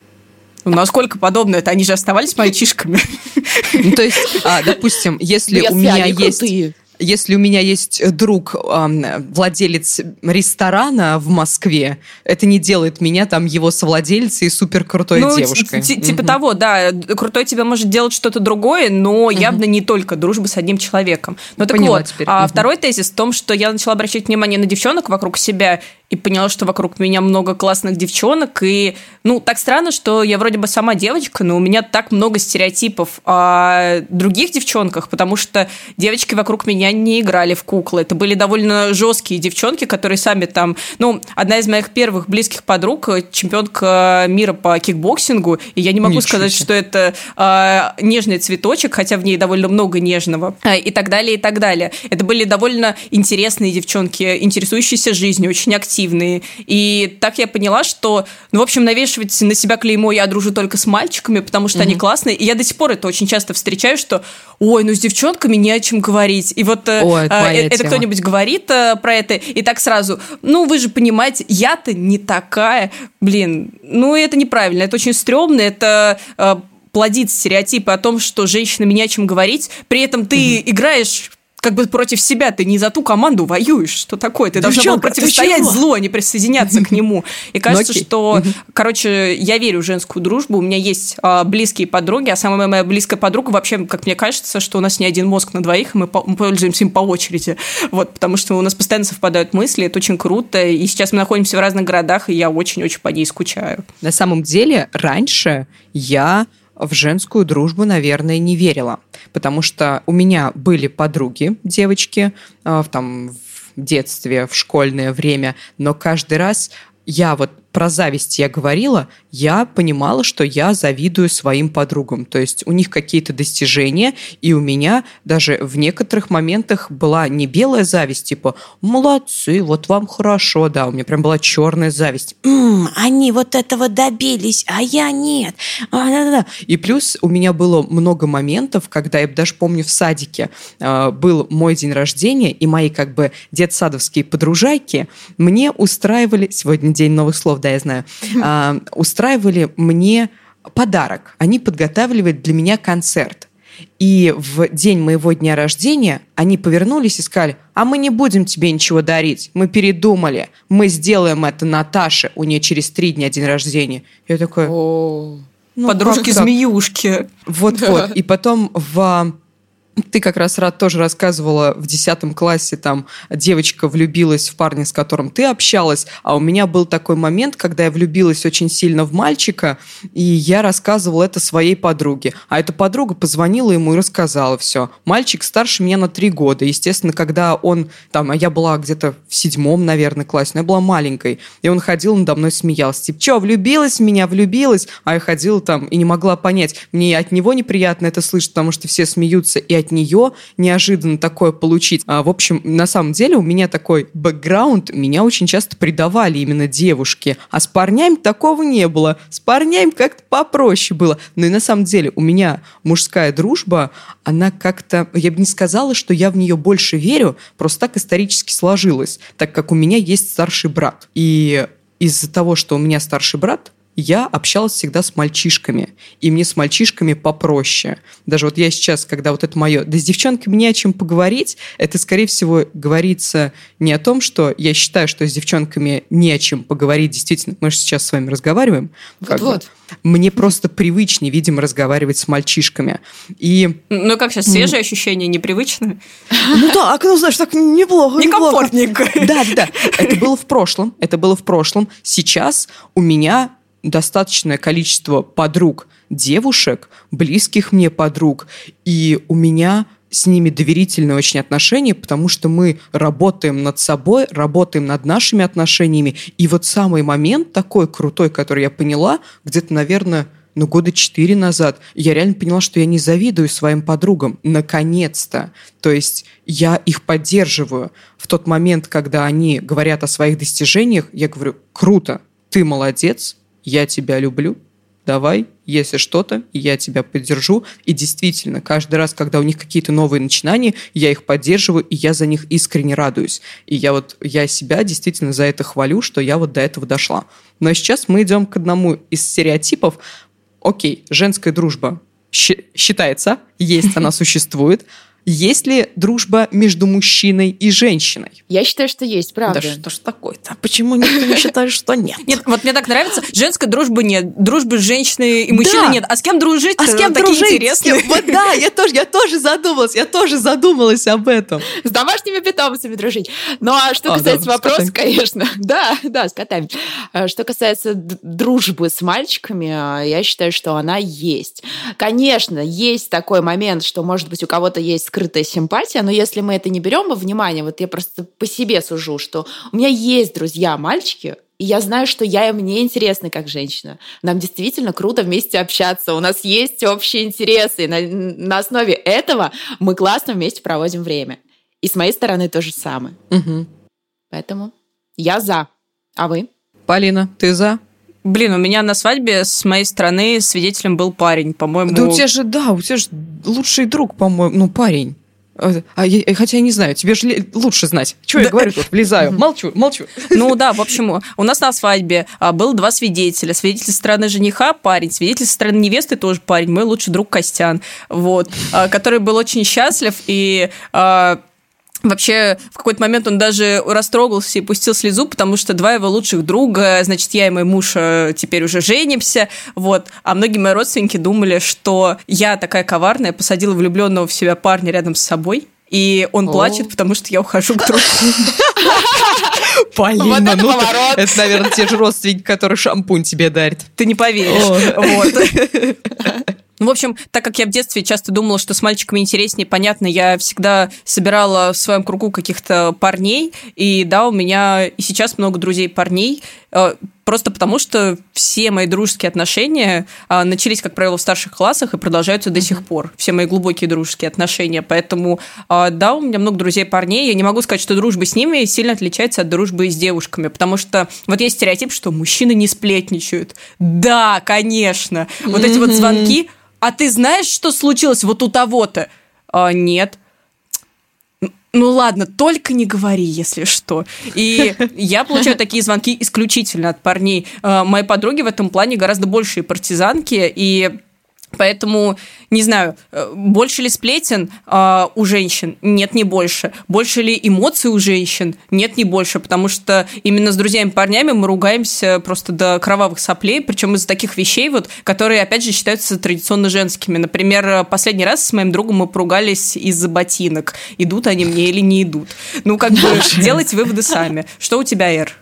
Ну, насколько подобное это они же оставались мальчишками. Ну, то есть, а, допустим, если у меня есть если у меня есть друг, владелец ресторана в Москве, это не делает меня там его совладельцей и супер крутой ну, девушкой. Типа того, да. Крутой тебя может делать что-то другое, но явно не только дружба с одним человеком. Ну так вот, а второй тезис в том, что я начала обращать внимание на девчонок вокруг себя и поняла, что вокруг меня много классных девчонок. И, ну, так странно, что я вроде бы сама девочка, но у меня так много стереотипов о других девчонках, потому что девочки вокруг меня не играли в куклы. Это были довольно жесткие девчонки, которые сами там... Ну, одна из моих первых близких подруг, чемпионка мира по кикбоксингу, и я не могу Ничего сказать, себе. что это э, нежный цветочек, хотя в ней довольно много нежного, э, и так далее, и так далее. Это были довольно интересные девчонки, интересующиеся жизнью, очень активные агрессивные. И так я поняла, что, ну, в общем, навешивать на себя клеймо я дружу только с мальчиками, потому что mm-hmm. они классные. И я до сих пор это очень часто встречаю, что, ой, ну с девчонками не о чем говорить. И вот э, ой, э, это кто-нибудь говорит э, про это, и так сразу, ну, вы же понимаете, я-то не такая. Блин, ну, это неправильно, это очень стрёмно, это э, плодит стереотипы о том, что женщинам не о чем говорить, при этом ты угу. играешь как бы против себя, ты не за ту команду воюешь, что такое, ты должна была противостоять злу, а не присоединяться к нему. И кажется, что, короче, я верю в женскую дружбу, у меня есть а, близкие подруги, а самая моя близкая подруга вообще, как мне кажется, что у нас не один мозг на двоих, и мы пользуемся им по очереди, вот, потому что у нас постоянно совпадают мысли, это очень круто, и сейчас мы находимся в разных городах, и я очень-очень по ней скучаю. На самом деле, раньше я в женскую дружбу, наверное, не верила. Потому что у меня были подруги, девочки, э, в, там, в детстве, в школьное время, но каждый раз я вот про зависть я говорила, я понимала, что я завидую своим подругам. То есть у них какие-то достижения, и у меня даже в некоторых моментах была не белая зависть, типа «молодцы, вот вам хорошо», да, у меня прям была черная зависть. «М-м, они вот этого добились, а я нет». А, да, да, да. И плюс у меня было много моментов, когда я даже помню в садике э, был мой день рождения, и мои как бы детсадовские подружайки мне устраивали, сегодня день новых слов, да, я знаю, э, устраивали мне подарок. Они подготавливали для меня концерт. И в день моего дня рождения они повернулись и сказали, а мы не будем тебе ничего дарить, мы передумали, мы сделаем это Наташе, у нее через три дня день рождения. Я такой... Ну, Подружки-змеюшки. Вот-вот. И потом в ты как раз, Рад, тоже рассказывала в 10 классе, там девочка влюбилась в парня, с которым ты общалась, а у меня был такой момент, когда я влюбилась очень сильно в мальчика, и я рассказывала это своей подруге. А эта подруга позвонила ему и рассказала все. Мальчик старше меня на три года. Естественно, когда он, там, а я была где-то в седьмом, наверное, классе, но я была маленькой, и он ходил надо мной смеялся. Типа, что, влюбилась в меня, влюбилась? А я ходила там и не могла понять. Мне от него неприятно это слышать, потому что все смеются, и от нее неожиданно такое получить. А, в общем, на самом деле у меня такой бэкграунд, меня очень часто предавали именно девушки, а с парнями такого не было. С парнями как-то попроще было. Но и на самом деле у меня мужская дружба, она как-то, я бы не сказала, что я в нее больше верю, просто так исторически сложилось, так как у меня есть старший брат. И из-за того, что у меня старший брат, я общалась всегда с мальчишками, и мне с мальчишками попроще. Даже вот я сейчас, когда вот это мое, да с девчонками не о чем поговорить, это, скорее всего, говорится не о том, что я считаю, что с девчонками не о чем поговорить, действительно, мы же сейчас с вами разговариваем. Вот, вот. Мне просто привычнее, видимо, разговаривать с мальчишками. И... Ну, как сейчас, свежие ощущения, непривычные? Ну так, ну, знаешь, так неплохо. Некомфортненько. Да, да, да. Это было в прошлом, это было в прошлом. Сейчас у меня достаточное количество подруг девушек, близких мне подруг, и у меня с ними доверительные очень отношения, потому что мы работаем над собой, работаем над нашими отношениями. И вот самый момент такой крутой, который я поняла, где-то, наверное, ну, года четыре назад, я реально поняла, что я не завидую своим подругам. Наконец-то. То есть я их поддерживаю. В тот момент, когда они говорят о своих достижениях, я говорю, круто, ты молодец, я тебя люблю, давай, если что-то, я тебя поддержу. И действительно, каждый раз, когда у них какие-то новые начинания, я их поддерживаю, и я за них искренне радуюсь. И я вот, я себя действительно за это хвалю, что я вот до этого дошла. Но сейчас мы идем к одному из стереотипов. Окей, женская дружба считается, есть она, существует, есть ли дружба между мужчиной и женщиной? Я считаю, что есть, правда. Да что ж такое-то? Почему никто не считает, что нет? Нет, вот мне так нравится. Женской дружбы нет. Дружбы с женщиной и мужчиной да. нет. А с кем дружить? А с кем Такие дружить? Интересные. Вот да, я тоже, я тоже задумалась. Я тоже задумалась об этом. С домашними питомцами дружить. Ну, а что а, касается да, вопроса, конечно. Да, да, с котами. А что касается дружбы с мальчиками, я считаю, что она есть. Конечно, есть такой момент, что, может быть, у кого-то есть скрытая симпатия, но если мы это не берем во внимание, вот я просто по себе сужу, что у меня есть друзья мальчики, и я знаю, что я им не интересна как женщина. Нам действительно круто вместе общаться. У нас есть общие интересы. И на, на основе этого мы классно вместе проводим время. И с моей стороны то же самое. Угу. Поэтому я за. А вы? Полина, ты за? Блин, у меня на свадьбе с моей стороны свидетелем был парень, по-моему. Да у тебя же, да, у тебя же лучший друг, по-моему, ну, парень. А, а я, хотя я не знаю, тебе же лучше знать. Что да. я говорю тут? Влезаю. Молчу, молчу. Ну да, в общем, у нас на свадьбе а, было два свидетеля. Свидетель со стороны жениха парень, свидетель со стороны невесты тоже парень, мой лучший друг Костян, вот, а, который был очень счастлив и Вообще, в какой-то момент он даже растрогался и пустил слезу, потому что два его лучших друга, значит, я и мой муж э, теперь уже женимся, вот. А многие мои родственники думали, что я такая коварная, посадила влюбленного в себя парня рядом с собой, и он О. плачет, потому что я ухожу к другу. Полина, вот это ну поворот. Это, наверное, те же родственники, которые шампунь тебе дарят. Ты не поверишь. Вот. Ну, в общем, так как я в детстве часто думала, что с мальчиками интереснее, понятно, я всегда собирала в своем кругу каких-то парней, и да, у меня и сейчас много друзей парней, э, просто потому, что все мои дружеские отношения а, начались, как правило, в старших классах и продолжаются до сих пор. Все мои глубокие дружеские отношения. Поэтому, а, да, у меня много друзей парней. Я не могу сказать, что дружба с ними сильно отличается от дружбы с девушками, потому что вот есть стереотип, что мужчины не сплетничают. Да, конечно. Вот эти вот звонки. А ты знаешь, что случилось вот у того-то? А, нет. Ну ладно, только не говори, если что. И я получаю такие звонки исключительно от парней. А, мои подруги в этом плане гораздо большие партизанки, и Поэтому, не знаю, э, больше ли сплетен э, у женщин? Нет, не больше. Больше ли эмоций у женщин? Нет, не больше, потому что именно с друзьями-парнями мы ругаемся просто до кровавых соплей, причем из-за таких вещей, вот, которые, опять же, считаются традиционно женскими. Например, последний раз с моим другом мы поругались из-за ботинок. Идут они мне или не идут. Ну, как бы, делайте выводы сами. Что у тебя, Эр?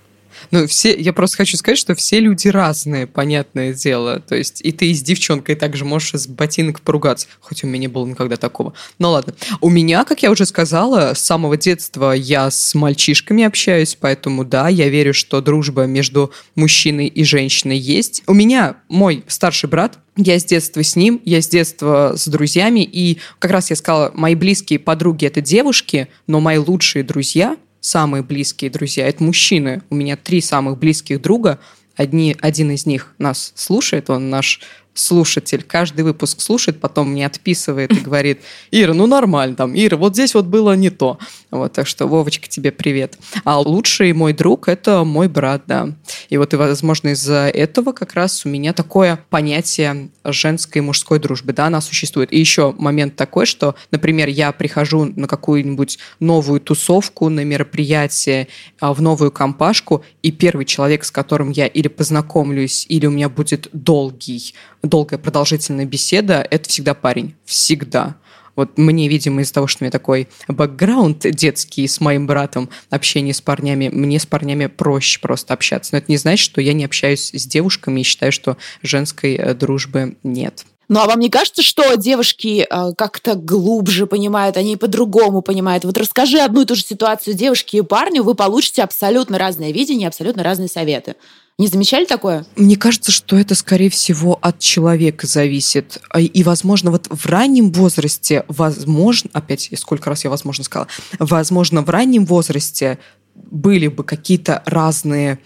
Ну, все, я просто хочу сказать, что все люди разные, понятное дело. То есть и ты с девчонкой также можешь с ботинок поругаться. Хоть у меня не было никогда такого. Ну ладно. У меня, как я уже сказала, с самого детства я с мальчишками общаюсь, поэтому да, я верю, что дружба между мужчиной и женщиной есть. У меня мой старший брат, я с детства с ним, я с детства с друзьями, и как раз я сказала, мои близкие подруги – это девушки, но мои лучшие друзья самые близкие друзья, это мужчины. У меня три самых близких друга. Одни, один из них нас слушает, он наш слушатель каждый выпуск слушает, потом мне отписывает и говорит, Ира, ну нормально там, Ира, вот здесь вот было не то. Вот, так что, Вовочка, тебе привет. А лучший мой друг – это мой брат, да. И вот, и, возможно, из-за этого как раз у меня такое понятие женской и мужской дружбы, да, она существует. И еще момент такой, что, например, я прихожу на какую-нибудь новую тусовку, на мероприятие, а, в новую компашку, и первый человек, с которым я или познакомлюсь, или у меня будет долгий долгая продолжительная беседа, это всегда парень. Всегда. Вот мне, видимо, из-за того, что у меня такой бэкграунд детский с моим братом, общение с парнями, мне с парнями проще просто общаться. Но это не значит, что я не общаюсь с девушками и считаю, что женской э, дружбы нет. Ну а вам не кажется, что девушки э, как-то глубже понимают, они по-другому понимают? Вот расскажи одну и ту же ситуацию девушки и парню, вы получите абсолютно разное видение, абсолютно разные советы. Не замечали такое? Мне кажется, что это, скорее всего, от человека зависит. А, и, возможно, вот в раннем возрасте, возможно, опять, сколько раз я возможно сказала, возможно, в раннем возрасте были бы какие-то разные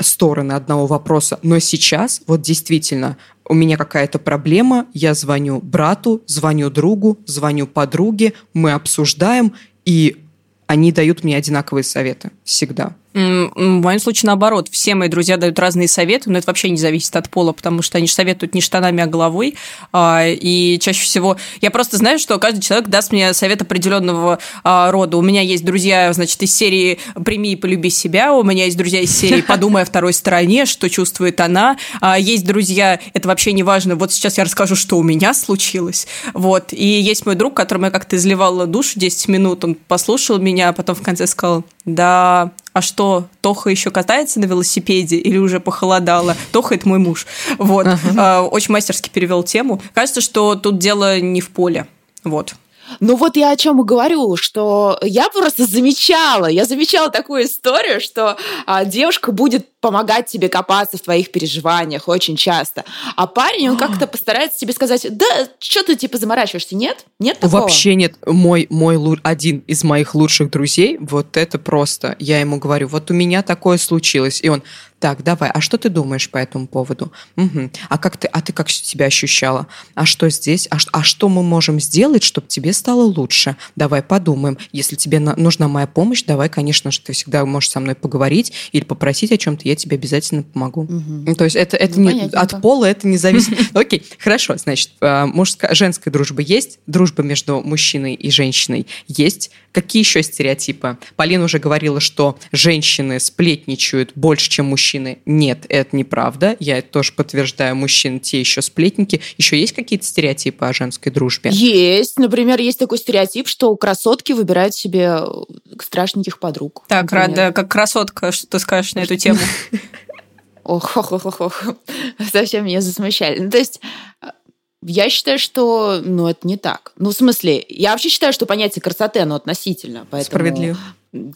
стороны одного вопроса, но сейчас вот действительно у меня какая-то проблема, я звоню брату, звоню другу, звоню подруге, мы обсуждаем, и они дают мне одинаковые советы всегда. В моем случае наоборот. Все мои друзья дают разные советы, но это вообще не зависит от пола, потому что они советуют не штанами, а головой. А, и чаще всего я просто знаю, что каждый человек даст мне совет определенного а, рода. У меня есть друзья, значит, из серии «Прими и полюби себя», у меня есть друзья из серии «Подумай о второй стороне», что чувствует она. А, есть друзья, это вообще не важно. Вот сейчас я расскажу, что у меня случилось. Вот. И есть мой друг, которому я как-то изливала душу 10 минут, он послушал меня, а потом в конце сказал, да, а что, Тоха еще катается на велосипеде или уже похолодало? Тоха – это мой муж. Вот. Uh-huh. Очень мастерски перевел тему. Кажется, что тут дело не в поле. Вот. Ну вот я о чем и говорю, что я просто замечала, я замечала такую историю, что а, девушка будет помогать тебе копаться в твоих переживаниях очень часто. А парень, он как-то постарается тебе сказать, да, что ты типа заморачиваешься? Нет? Нет такого? Вообще нет. Мой, мой один из моих лучших друзей, вот это просто, я ему говорю, вот у меня такое случилось. И он, так, давай, а что ты думаешь по этому поводу? Угу. А как ты, а ты как себя ощущала? А что здесь? А, а что мы можем сделать, чтобы тебе стало лучше? Давай подумаем. Если тебе на, нужна моя помощь, давай, конечно же, ты всегда можешь со мной поговорить или попросить о чем-то, я тебе обязательно помогу. Угу. То есть это, это ну, не, от пола это не зависит. Окей, хорошо, значит, а, мужская, женская дружба есть, дружба между мужчиной и женщиной есть. Какие еще стереотипы? Полина уже говорила, что женщины сплетничают больше, чем мужчины. Нет, это неправда. Я это тоже подтверждаю. Мужчины те еще сплетники. Еще есть какие-то стереотипы о женской дружбе? Есть. Например, есть такой стереотип, что красотки выбирают себе э, страшненьких подруг. Так, например. Рада, как красотка, что ты скажешь на эту тему? Ох, ох, ох, ох, совсем меня засмущали. Ну, то есть э, я считаю, что ну, это не так. Ну, в смысле, я вообще считаю, что понятие красоты, оно относительно. Поэтому Справедливо.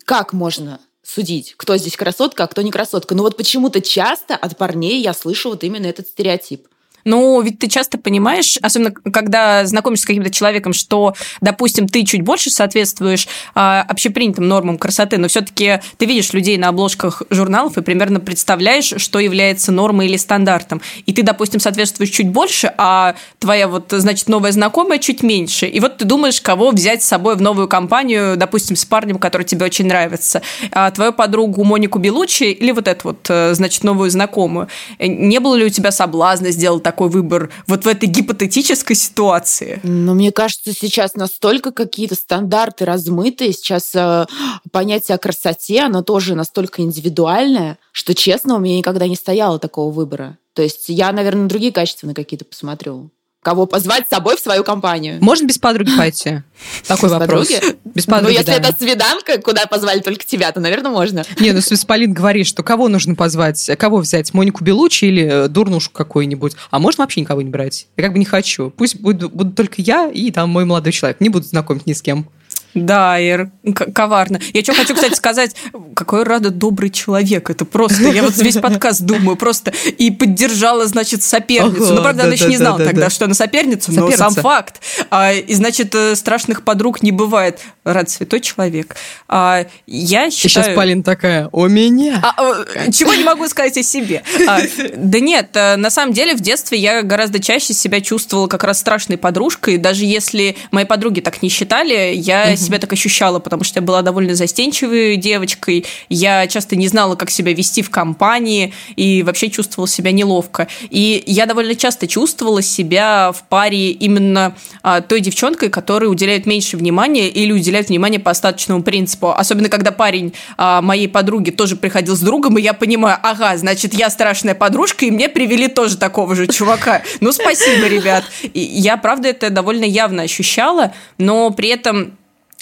Как можно судить, кто здесь красотка, а кто не красотка. Но вот почему-то часто от парней я слышу вот именно этот стереотип. Ну, ведь ты часто понимаешь, особенно когда знакомишься с каким-то человеком, что, допустим, ты чуть больше соответствуешь а, общепринятым нормам красоты, но все-таки ты видишь людей на обложках журналов и примерно представляешь, что является нормой или стандартом. И ты, допустим, соответствуешь чуть больше, а твоя вот, значит, новая знакомая чуть меньше. И вот ты думаешь, кого взять с собой в новую компанию, допустим, с парнем, который тебе очень нравится. А твою подругу Монику Белучи или вот эту вот, э, значит, новую знакомую. Не было ли у тебя соблазна сделать такой выбор вот в этой гипотетической ситуации? Ну, мне кажется, сейчас настолько какие-то стандарты размытые, сейчас э, понятие о красоте, оно тоже настолько индивидуальное, что, честно, у меня никогда не стояло такого выбора. То есть я, наверное, другие качества на какие-то посмотрю кого позвать с собой в свою компанию. Можно без подруги пойти? Такой без вопрос. Подруги? Без подруги, Ну, если да. это свиданка, куда позвали только тебя, то, наверное, можно. Не, ну, Полин говорит, что кого нужно позвать? Кого взять? Монику Белучи или э, дурнушку какую-нибудь? А можно вообще никого не брать? Я как бы не хочу. Пусть будут, будут только я и там мой молодой человек. Не буду знакомить ни с кем. Да, Ир, коварно. Я что хочу, кстати, сказать, какой рада добрый человек. Это просто, я вот весь подкаст думаю, просто и поддержала, значит, соперницу. Ага, ну, правда, да, она еще да, не знала да, тогда, да. что она соперница, но сам факт. А, и, значит, э, страшных подруг не бывает. Рад святой человек. А, я считаю... И сейчас Полин такая, у меня. А, а, чего не могу сказать о себе? А, да нет, э, на самом деле в детстве я гораздо чаще себя чувствовала как раз страшной подружкой. Даже если мои подруги так не считали, я себя так ощущала, потому что я была довольно застенчивой девочкой, я часто не знала, как себя вести в компании и вообще чувствовала себя неловко. И я довольно часто чувствовала себя в паре именно а, той девчонкой, которая уделяет меньше внимания или уделяет внимание по остаточному принципу. Особенно, когда парень а, моей подруги тоже приходил с другом, и я понимаю, ага, значит, я страшная подружка, и мне привели тоже такого же чувака. Ну, спасибо, ребят. И я, правда, это довольно явно ощущала, но при этом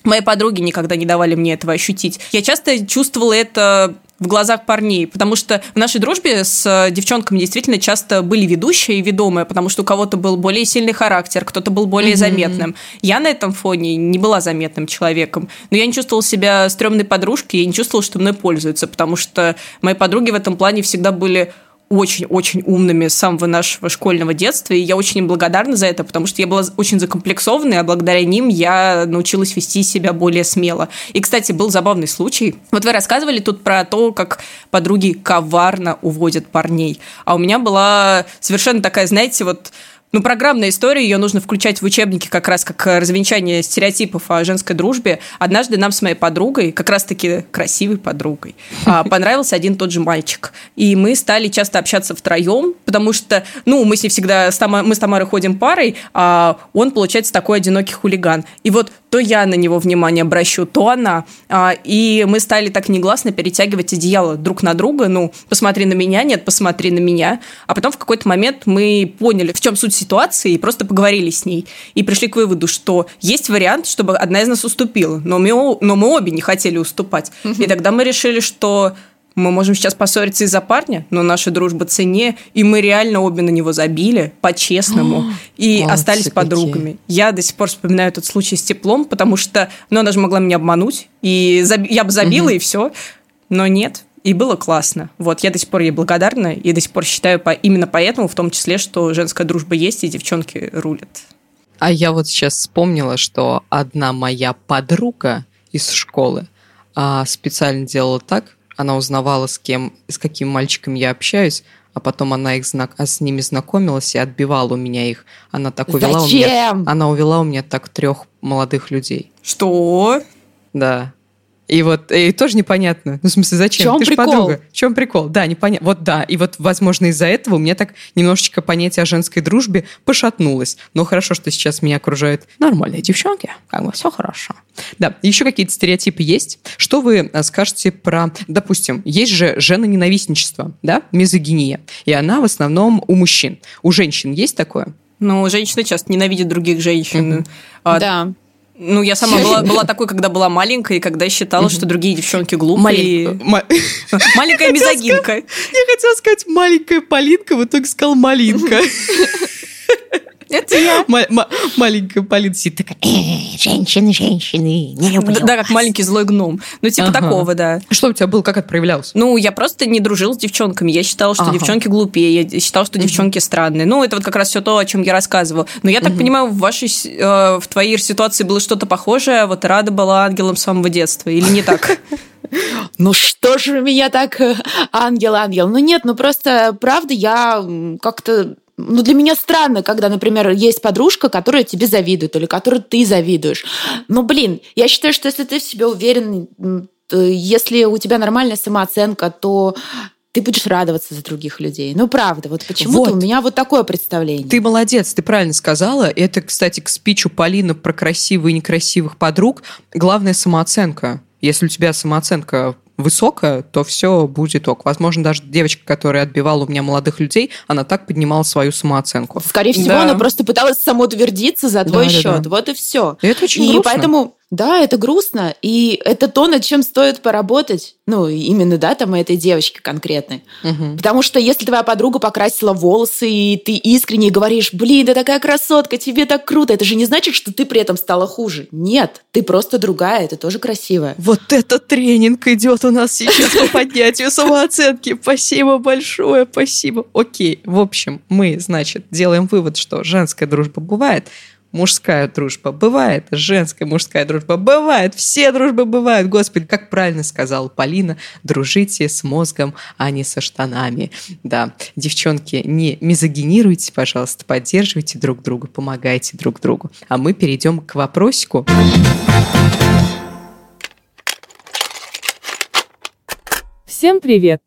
Мои подруги никогда не давали мне этого ощутить. Я часто чувствовала это в глазах парней, потому что в нашей дружбе с девчонками действительно часто были ведущие и ведомые, потому что у кого-то был более сильный характер, кто-то был более mm-hmm. заметным. Я на этом фоне не была заметным человеком, но я не чувствовала себя стрёмной подружкой, я не чувствовала, что мной пользуются, потому что мои подруги в этом плане всегда были очень-очень умными с самого нашего школьного детства, и я очень им благодарна за это, потому что я была очень закомплексованной, а благодаря ним я научилась вести себя более смело. И, кстати, был забавный случай. Вот вы рассказывали тут про то, как подруги коварно уводят парней, а у меня была совершенно такая, знаете, вот ну, программная история, ее нужно включать в учебники как раз как развенчание стереотипов о женской дружбе. Однажды нам с моей подругой, как раз-таки красивой подругой, а, понравился один тот же мальчик. И мы стали часто общаться втроем, потому что, ну, мы с ней всегда, мы с Тамарой ходим парой, а он, получается, такой одинокий хулиган. И вот то я на него внимание обращу, то она. А, и мы стали так негласно перетягивать одеяло друг на друга. Ну, посмотри на меня, нет, посмотри на меня. А потом в какой-то момент мы поняли, в чем суть ситуации, и просто поговорили с ней. И пришли к выводу, что есть вариант, чтобы одна из нас уступила. Но мы, но мы обе не хотели уступать. Угу. И тогда мы решили, что мы можем сейчас поссориться из-за парня, но наша дружба цене, и мы реально обе на него забили, по-честному, и Молодцы остались подругами. Какие. Я до сих пор вспоминаю этот случай с теплом, потому что, ну, она же могла меня обмануть, и заб... я бы забила, угу. и все. Но нет, и было классно. Вот, я до сих пор ей благодарна, и до сих пор считаю по, именно поэтому, в том числе, что женская дружба есть, и девчонки рулят. А я вот сейчас вспомнила, что одна моя подруга из школы а, специально делала так, она узнавала, с кем, с какими мальчиками я общаюсь, а потом она их знак, а с ними знакомилась и отбивала у меня их. Она так увела Зачем? у меня, она увела у меня так трех молодых людей. Что? Да. И вот и тоже непонятно. Ну, в смысле, зачем? В чем Ты прикол? подруга. В чем прикол? Да, непонятно. Вот да. И вот, возможно, из-за этого у меня так немножечко понятие о женской дружбе пошатнулось. Но хорошо, что сейчас меня окружают нормальные девчонки. Как бы все хорошо. Да, еще какие-то стереотипы есть. Что вы э, скажете про, допустим, есть же женоненавистничество, да, мизогиния. И она в основном у мужчин. У женщин есть такое? Ну, женщины часто ненавидят других женщин. Mm-hmm. А, да. Ну, я сама была, была такой, когда была маленькая, и когда считала, что другие девчонки глупые. Маленькая мизогинка. Я хотела сказать маленькая Полинка, в итоге сказал малинка. Это я. Маленькая Полина сидит такая, «Э, женщины, женщины, не люблю Да, как маленький злой гном. Ну, типа такого, да. Что у тебя было, как это проявлялось? Ну, я просто не дружила с девчонками. Я считала, что девчонки глупее, я считала, что девчонки странные. Ну, это вот как раз все то, о чем я рассказывала. Но я так понимаю, в вашей, э, в твоей ситуации было что-то похожее. Вот Рада была ангелом с самого детства, или не так? Ну что же меня так э, ангел, ангел? Ну нет, ну просто правда я как-то ну, для меня странно, когда, например, есть подружка, которая тебе завидует, или которой ты завидуешь. Но, блин, я считаю, что если ты в себе уверен, если у тебя нормальная самооценка, то ты будешь радоваться за других людей. Ну, правда, вот почему-то вот. у меня вот такое представление. Ты молодец, ты правильно сказала. Это, кстати, к спичу Полины про красивых и некрасивых подруг. Главная самооценка. Если у тебя самооценка высокая, то все будет ок. Возможно, даже девочка, которая отбивала у меня молодых людей, она так поднимала свою самооценку. Скорее всего, да. она просто пыталась самоутвердиться за твой да, счет. Да, да. Вот и все. И это очень И грустно. поэтому да, это грустно, и это то, над чем стоит поработать. Ну, именно, да, там этой девочки конкретной. Угу. Потому что если твоя подруга покрасила волосы, и ты искренне говоришь, блин, ты такая красотка, тебе так круто, это же не значит, что ты при этом стала хуже. Нет, ты просто другая, это тоже красивая. Вот этот тренинг идет у нас сейчас по поднятию самооценки. Спасибо большое, спасибо. Окей, в общем, мы, значит, делаем вывод, что женская дружба бывает, мужская дружба бывает, женская мужская дружба бывает, все дружбы бывают. Господи, как правильно сказала Полина, дружите с мозгом, а не со штанами. Да, девчонки, не мизогинируйте, пожалуйста, поддерживайте друг друга, помогайте друг другу. А мы перейдем к вопросику. Всем привет!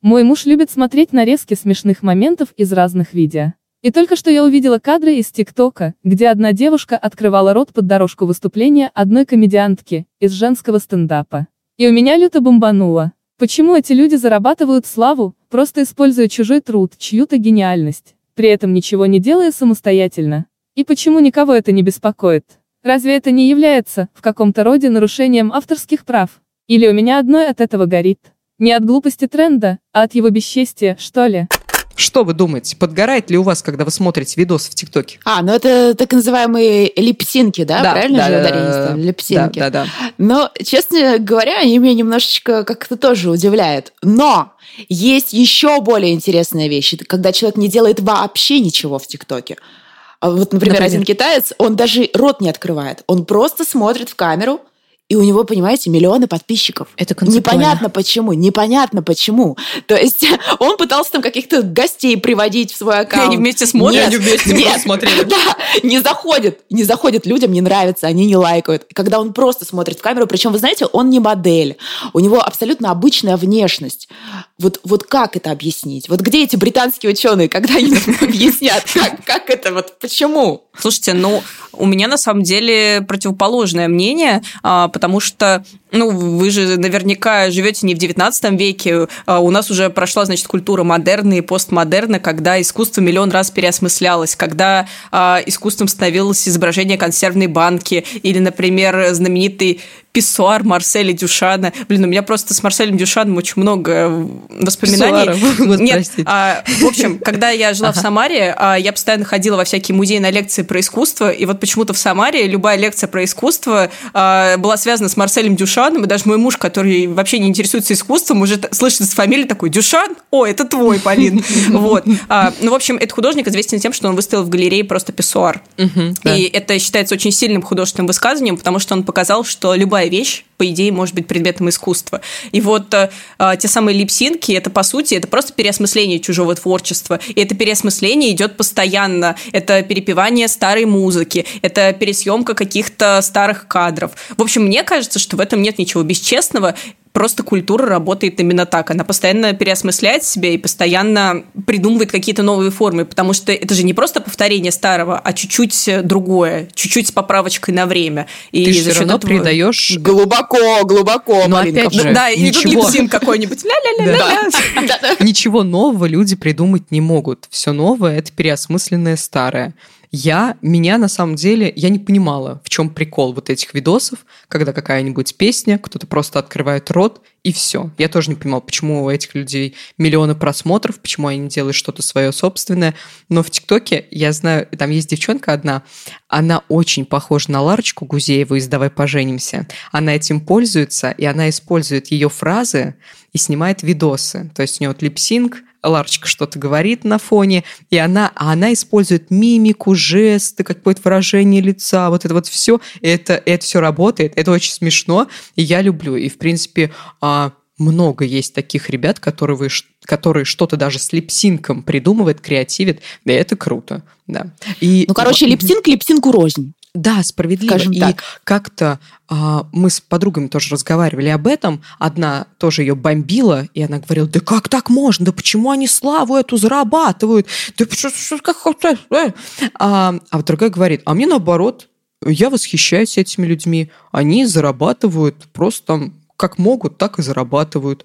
Мой муж любит смотреть нарезки смешных моментов из разных видео. И только что я увидела кадры из ТикТока, где одна девушка открывала рот под дорожку выступления одной комедиантки из женского стендапа. И у меня люто бомбануло. Почему эти люди зарабатывают славу, просто используя чужой труд, чью-то гениальность, при этом ничего не делая самостоятельно? И почему никого это не беспокоит? Разве это не является, в каком-то роде, нарушением авторских прав? Или у меня одной от этого горит? Не от глупости тренда, а от его бесчестия, что ли? Что вы думаете, подгорает ли у вас, когда вы смотрите видосы в ТикТоке? А, ну это так называемые липсинки, да? да Правильно да, же ударение да, Липсинки. Да, да, да. Но, честно говоря, они меня немножечко как-то тоже удивляют. Но есть еще более интересная вещь, когда человек не делает вообще ничего в ТикТоке. А вот, например, например, один китаец, он даже рот не открывает. Он просто смотрит в камеру, и у него, понимаете, миллионы подписчиков. Это Непонятно почему, непонятно почему. То есть он пытался там каких-то гостей приводить в свой аккаунт. И они вместе смотрят. Нет, они вместе нет, смотрели. Да, не заходит, не заходит людям, не нравится, они не лайкают. Когда он просто смотрит в камеру, причем, вы знаете, он не модель, у него абсолютно обычная внешность. Вот, вот как это объяснить? Вот где эти британские ученые, когда они объяснят, как, как это, вот почему? Слушайте, ну, у меня на самом деле противоположное мнение, а, потому что, ну, вы же наверняка живете не в 19 веке, а у нас уже прошла, значит, культура модерна и постмодерна, когда искусство миллион раз переосмыслялось, когда а, искусством становилось изображение консервной банки или, например, знаменитый писсуар Марселя Дюшана. Блин, у меня просто с Марселем Дюшаном очень много воспоминаний. Писсуаров. Нет, а, в общем, когда я жила ага. в Самаре, а, я постоянно ходила во всякие музеи на лекции про искусство, и вот почему-то в Самаре любая лекция про искусство а, была связана с Марселем Дюшаном, и даже мой муж, который вообще не интересуется искусством, уже слышит с фамилией такой «Дюшан? О, это твой, Полин». Вот. А, ну, в общем, этот художник известен тем, что он выставил в галерее просто писсуар. И это считается очень сильным художественным высказыванием, потому что он показал, что любая любая вещь, по идее, может быть предметом искусства. И вот э, э, те самые липсинки, это, по сути, это просто переосмысление чужого творчества. И это переосмысление идет постоянно. Это перепевание старой музыки, это пересъемка каких-то старых кадров. В общем, мне кажется, что в этом нет ничего бесчестного просто культура работает именно так. Она постоянно переосмысляет себя и постоянно придумывает какие-то новые формы, потому что это же не просто повторение старого, а чуть-чуть другое, чуть-чуть с поправочкой на время. И Ты все равно этого... придаешь... Глубоко, глубоко, Но опять же, Да, и ничего... тут какой-нибудь. Ничего нового люди придумать не могут. Все новое – это переосмысленное старое. Я, меня на самом деле, я не понимала, в чем прикол вот этих видосов, когда какая-нибудь песня, кто-то просто открывает рот, и все. Я тоже не понимала, почему у этих людей миллионы просмотров, почему они делают что-то свое собственное. Но в ТикТоке, я знаю, там есть девчонка одна, она очень похожа на Ларочку Гузееву из «Давай поженимся». Она этим пользуется, и она использует ее фразы и снимает видосы. То есть у нее вот липсинг, Ларочка что-то говорит на фоне, и она, а она использует мимику, жесты, какое-то выражение лица, вот это вот все, это, это все работает, это очень смешно, и я люблю. И, в принципе, а, много есть таких ребят, которые, которые что-то даже с липсинком придумывают, креативят, и это круто, да. И, ну, короче, липсинк липсинку рознь. Да, справедливо. Скажем и так. как-то а, мы с подругами тоже разговаривали об этом. Одна тоже ее бомбила, и она говорила, да как так можно? Да почему они славу эту зарабатывают? Да что, как, э?» а, а другая говорит, а мне наоборот, я восхищаюсь этими людьми. Они зарабатывают просто как могут, так и зарабатывают.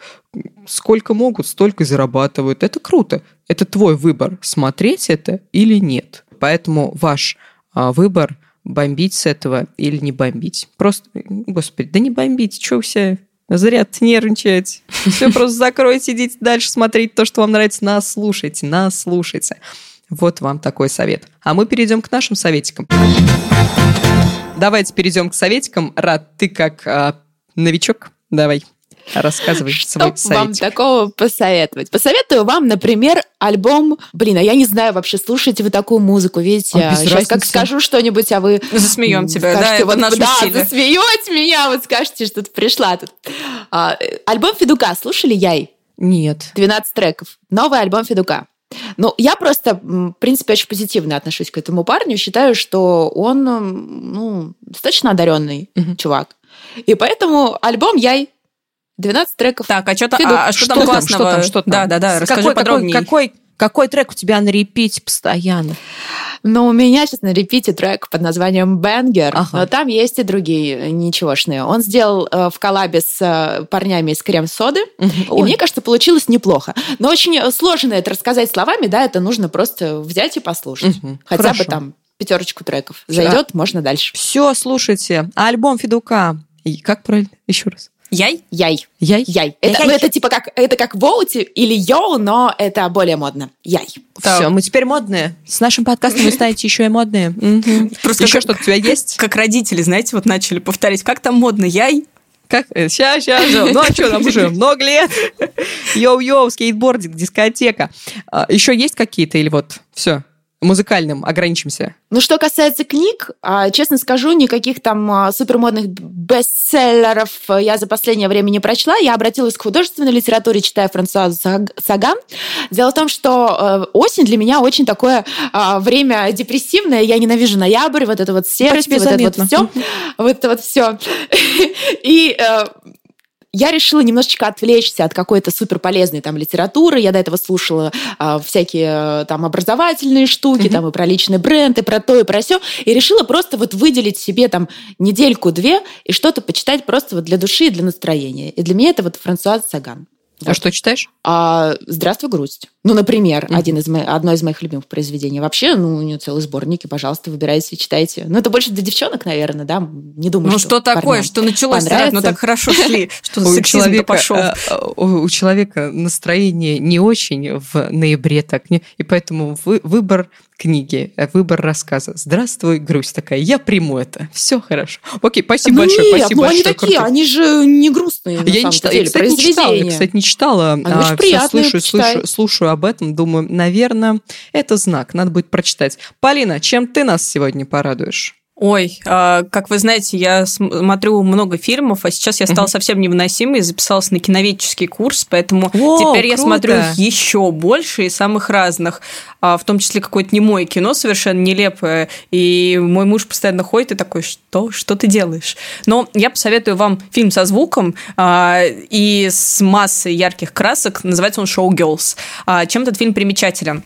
Сколько могут, столько и зарабатывают. Это круто. Это твой выбор, смотреть это или нет. Поэтому ваш а, выбор – бомбить с этого или не бомбить. Просто, господи, да не бомбить, что все зря нервничать. Все просто закройте, идите дальше смотреть то, что вам нравится. Нас слушайте, нас слушайте. Вот вам такой совет. А мы перейдем к нашим советикам. Давайте перейдем к советикам. Рад, ты как а, новичок, давай. Рассказывай Что вам такого посоветовать? Посоветую вам, например, альбом... Блин, а я не знаю вообще, слушаете вы такую музыку, видите? А, Сейчас разницы. как скажу что-нибудь, а вы... Засмеем тебя, скажете, да, вот, это Да, засмеете меня, вот скажете, что ты пришла тут. А, альбом Федука слушали, Яй? Нет. 12 треков. Новый альбом Федука. Ну, я просто, в принципе, очень позитивно отношусь к этому парню. Считаю, что он, ну, достаточно одаренный угу. чувак. И поэтому альбом Яй 12 треков. Так, а, что-то, а, а что, что там классного? Что там, что там? Да, да, да, расскажи какой, подробнее. Какой, какой, какой трек у тебя на репите постоянно? Ну, у меня сейчас на репите трек под названием «Бенгер», ага. но там есть и другие ничегошные. Он сделал э, в коллабе с э, парнями из «Крем-соды», и мне кажется, получилось неплохо. Но очень сложно это рассказать словами, да, это нужно просто взять и послушать. Угу. Хотя Хорошо. бы там пятерочку треков. Зайдет, да. можно дальше. Все, слушайте. Альбом Федука. И как правильно? Еще раз. Яй? Яй. Яй? Яй. Это, Яй. Ну, это типа как, это как воути или йоу, но это более модно. Яй. Все, мы теперь модные. С нашим подкастом вы станете еще и модные. Просто еще что-то у тебя есть? Как родители, знаете, вот начали повторять, как там модно, яй? Как? Сейчас, сейчас. Ну, а что, нам уже много лет. Йоу-йоу, скейтбординг, дискотека. А, еще есть какие-то или вот все? Музыкальным ограничимся? Ну, что касается книг, а, честно скажу, никаких там а, супермодных бестселлеров я за последнее время не прочла. Я обратилась к художественной литературе, читая Франсуазу Саган. Дело в том, что э, осень для меня очень такое а, время депрессивное. Я ненавижу ноябрь, вот это вот серость, вот это вот все. Вот это вот все. И э, я решила немножечко отвлечься от какой-то суперполезной там литературы. Я до этого слушала а, всякие там образовательные штуки, mm-hmm. там и про личный бренд, и про то, и про все. И решила просто вот выделить себе там недельку-две и что-то почитать просто вот для души и для настроения. И для меня это вот Франсуаз Саган. А что читаешь? А, «Здравствуй, грусть». Ну, например, mm-hmm. один из мо... одно из моих любимых произведений. Вообще, ну, у нее целый сборник, и, пожалуйста, выбирайте, читайте. Ну, это больше для девчонок, наверное, да? Не думаю, ну, что что такое, что началось? Ну, так хорошо шли, что за сексизм пошел. Э, у человека настроение не очень в ноябре так, и поэтому выбор книги, э, выбор рассказа. Здравствуй, грусть такая. Я приму это. Все хорошо. Окей, спасибо ну большое. Нет, спасибо ну большое, они такие, они же не грустные. Я не читала. Я, кстати, не читала. Я, кстати, не читала. А, все слышу, слышу, слушаю об этом, думаю, наверное, это знак. Надо будет прочитать. Полина, чем ты нас сегодня порадуешь? Ой, а, как вы знаете, я смотрю много фильмов, а сейчас я стала угу. совсем невыносимой, записалась на киноведческий курс, поэтому О, теперь круто. я смотрю еще больше и самых разных, а, в том числе какое-то немое кино совершенно нелепое, и мой муж постоянно ходит и такой, что, что ты делаешь? Но я посоветую вам фильм со звуком а, и с массой ярких красок, называется он «Шоу Girls». Чем этот фильм примечателен?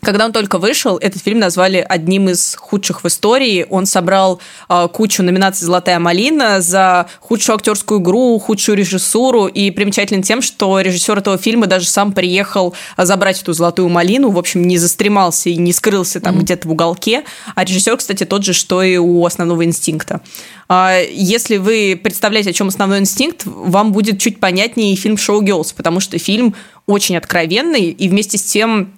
Когда он только вышел, этот фильм назвали одним из худших в истории. Он собрал э, кучу номинаций «Золотая малина» за худшую актерскую игру, худшую режиссуру. И примечателен тем, что режиссер этого фильма даже сам приехал забрать эту «Золотую малину». В общем, не застремался и не скрылся там mm-hmm. где-то в уголке. А режиссер, кстати, тот же, что и у «Основного инстинкта». А, если вы представляете, о чем «Основной инстинкт», вам будет чуть понятнее фильм «Шоу Girls», потому что фильм очень откровенный и вместе с тем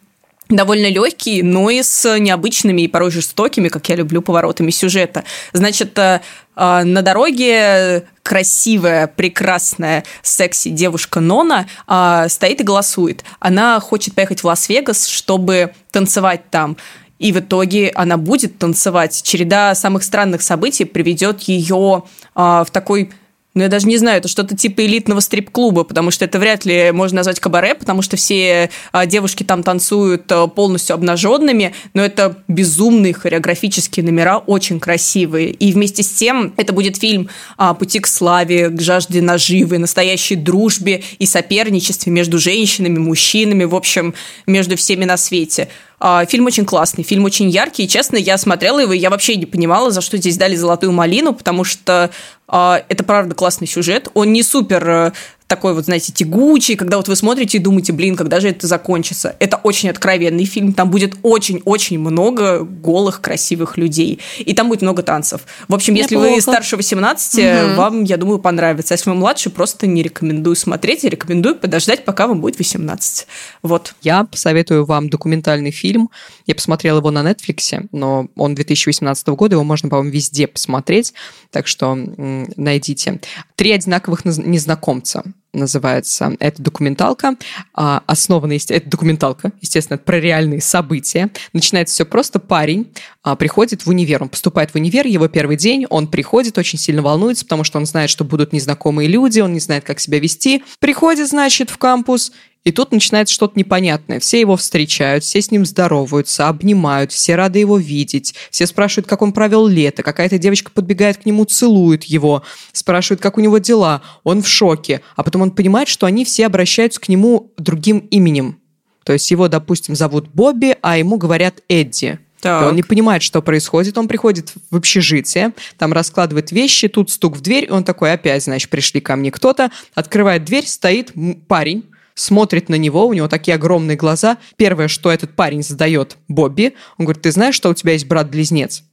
довольно легкий, но и с необычными и порой жестокими, как я люблю, поворотами сюжета. Значит, э, э, на дороге красивая, прекрасная, секси девушка Нона э, стоит и голосует. Она хочет поехать в Лас-Вегас, чтобы танцевать там. И в итоге она будет танцевать. Череда самых странных событий приведет ее в такой ну, я даже не знаю, это что-то типа элитного стрип-клуба, потому что это вряд ли можно назвать кабаре, потому что все а, девушки там танцуют а, полностью обнаженными, но это безумные хореографические номера, очень красивые. И вместе с тем это будет фильм а, «Пути к славе», к жажде наживы, настоящей дружбе и соперничестве между женщинами, мужчинами, в общем, между всеми на свете. А, фильм очень классный, фильм очень яркий, и, честно, я смотрела его, и я вообще не понимала, за что здесь дали «Золотую малину», потому что а, это, правда, классный сюжет. Он не супер э, такой вот, знаете, тягучий, когда вот вы смотрите и думаете, блин, когда же это закончится. Это очень откровенный фильм, там будет очень-очень много голых, красивых людей. И там будет много танцев. В общем, если Неплохо. вы старше 18, угу. вам, я думаю, понравится. Если вы младше, просто не рекомендую смотреть, я рекомендую подождать, пока вам будет 18. Вот. Я посоветую вам документальный фильм. Я посмотрела его на Netflix, но он 2018 года, его можно, по-моему, везде посмотреть, так что найдите. «Три одинаковых незнакомца» называется. Это документалка, а, основана, это документалка, естественно, про реальные события. Начинается все просто. Парень а, приходит в универ, он поступает в универ, его первый день, он приходит, очень сильно волнуется, потому что он знает, что будут незнакомые люди, он не знает, как себя вести. Приходит, значит, в кампус, и тут начинается что-то непонятное. Все его встречают, все с ним здороваются, обнимают, все рады его видеть, все спрашивают, как он провел лето, какая-то девочка подбегает к нему, целует его, спрашивает, как у него дела, он в шоке, а потом он понимает, что они все обращаются к нему другим именем. То есть его, допустим, зовут Бобби, а ему говорят Эдди. Так. Он не понимает, что происходит. Он приходит в общежитие, там раскладывает вещи, тут стук в дверь, и он такой, опять, значит, пришли ко мне кто-то, открывает дверь, стоит парень, смотрит на него, у него такие огромные глаза. Первое, что этот парень задает Бобби, он говорит, ты знаешь, что у тебя есть брат-близнец?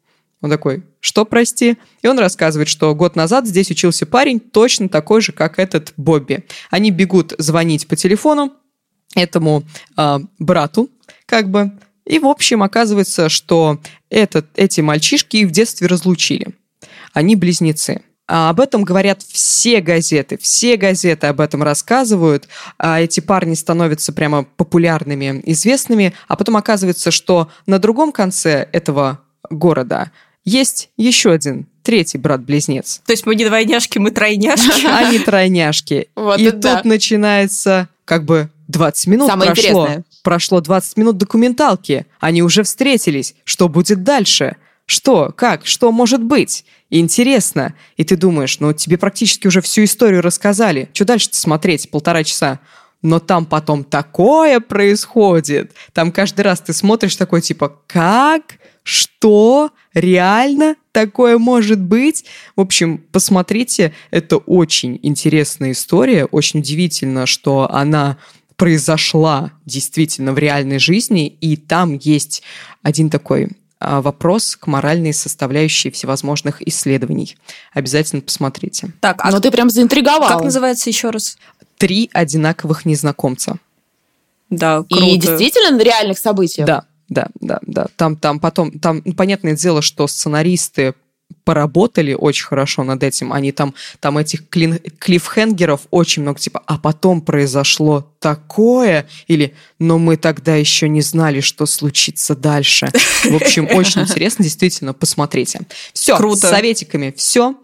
Он такой, что, прости? И он рассказывает, что год назад здесь учился парень точно такой же, как этот Бобби. Они бегут звонить по телефону этому э, брату, как бы, и, в общем, оказывается, что этот, эти мальчишки в детстве разлучили. Они близнецы. А об этом говорят все газеты, все газеты об этом рассказывают. А эти парни становятся прямо популярными, известными, а потом оказывается, что на другом конце этого города есть еще один третий брат-близнец. То есть мы не двойняшки, мы тройняшки. Они тройняшки. Вот и тут начинается как бы 20 минут Самое прошло. Интересное. Прошло 20 минут документалки. Они уже встретились. Что будет дальше? Что? Как? Что может быть? Интересно. И ты думаешь, ну тебе практически уже всю историю рассказали. Что дальше-то смотреть? Полтора часа. Но там потом такое происходит. Там каждый раз ты смотришь такой типа, как? Что? Реально такое может быть? В общем, посмотрите, это очень интересная история. Очень удивительно, что она произошла действительно в реальной жизни, и там есть один такой а, вопрос к моральной составляющей всевозможных исследований. Обязательно посмотрите. Так, а ну ты прям заинтриговал. Как называется еще раз? Три одинаковых незнакомца. Да, круто. И действительно на реальных событиях? Да, да, да, да. Там, там потом, там, ну, понятное дело, что сценаристы поработали очень хорошо над этим. Они там, там этих клин, клиффхенгеров очень много, типа, а потом произошло такое, или, но мы тогда еще не знали, что случится дальше. В общем, очень интересно, действительно, посмотрите. Все, Круто. с советиками все.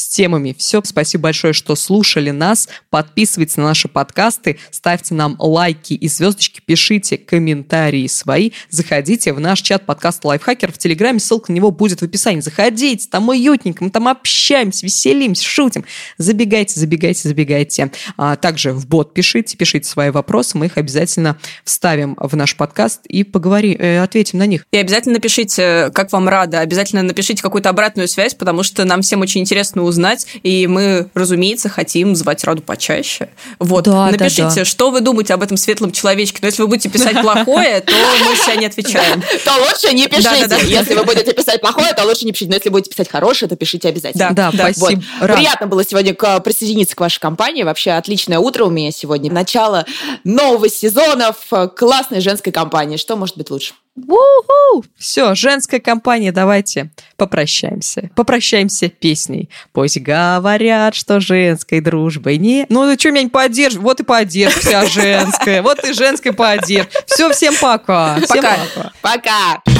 С темами. Все, спасибо большое, что слушали нас. Подписывайтесь на наши подкасты, ставьте нам лайки и звездочки, пишите комментарии свои, заходите в наш чат подкаста Лайфхакер в Телеграме, ссылка на него будет в описании. Заходите, там уютненько, мы там общаемся, веселимся, шутим. Забегайте, забегайте, забегайте. А также в бот пишите, пишите, пишите свои вопросы, мы их обязательно вставим в наш подкаст и поговорим, э, ответим на них. И обязательно напишите, как вам рада, обязательно напишите какую-то обратную связь, потому что нам всем очень интересно узнать, и мы, разумеется, хотим звать Раду почаще. Вот, да, напишите, да, да. что вы думаете об этом светлом человечке. Но если вы будете писать плохое, то мы все не отвечаем. То лучше не пишите. Если вы будете писать плохое, то лучше не пишите. Но если будете писать хорошее, то пишите обязательно. Да, да, спасибо. Приятно было сегодня присоединиться к вашей компании. Вообще отличное утро у меня сегодня. Начало нового сезона в классной женской компании. Что может быть лучше? У-ху! Все, женская компания, давайте попрощаемся. Попрощаемся песней. Пусть говорят, что женской дружбы не... Ну, что меня не поддерживаешь? Вот и поддержь вся женская. Вот и женская поддержь. Все, всем пока. Всем пока. Пока. пока.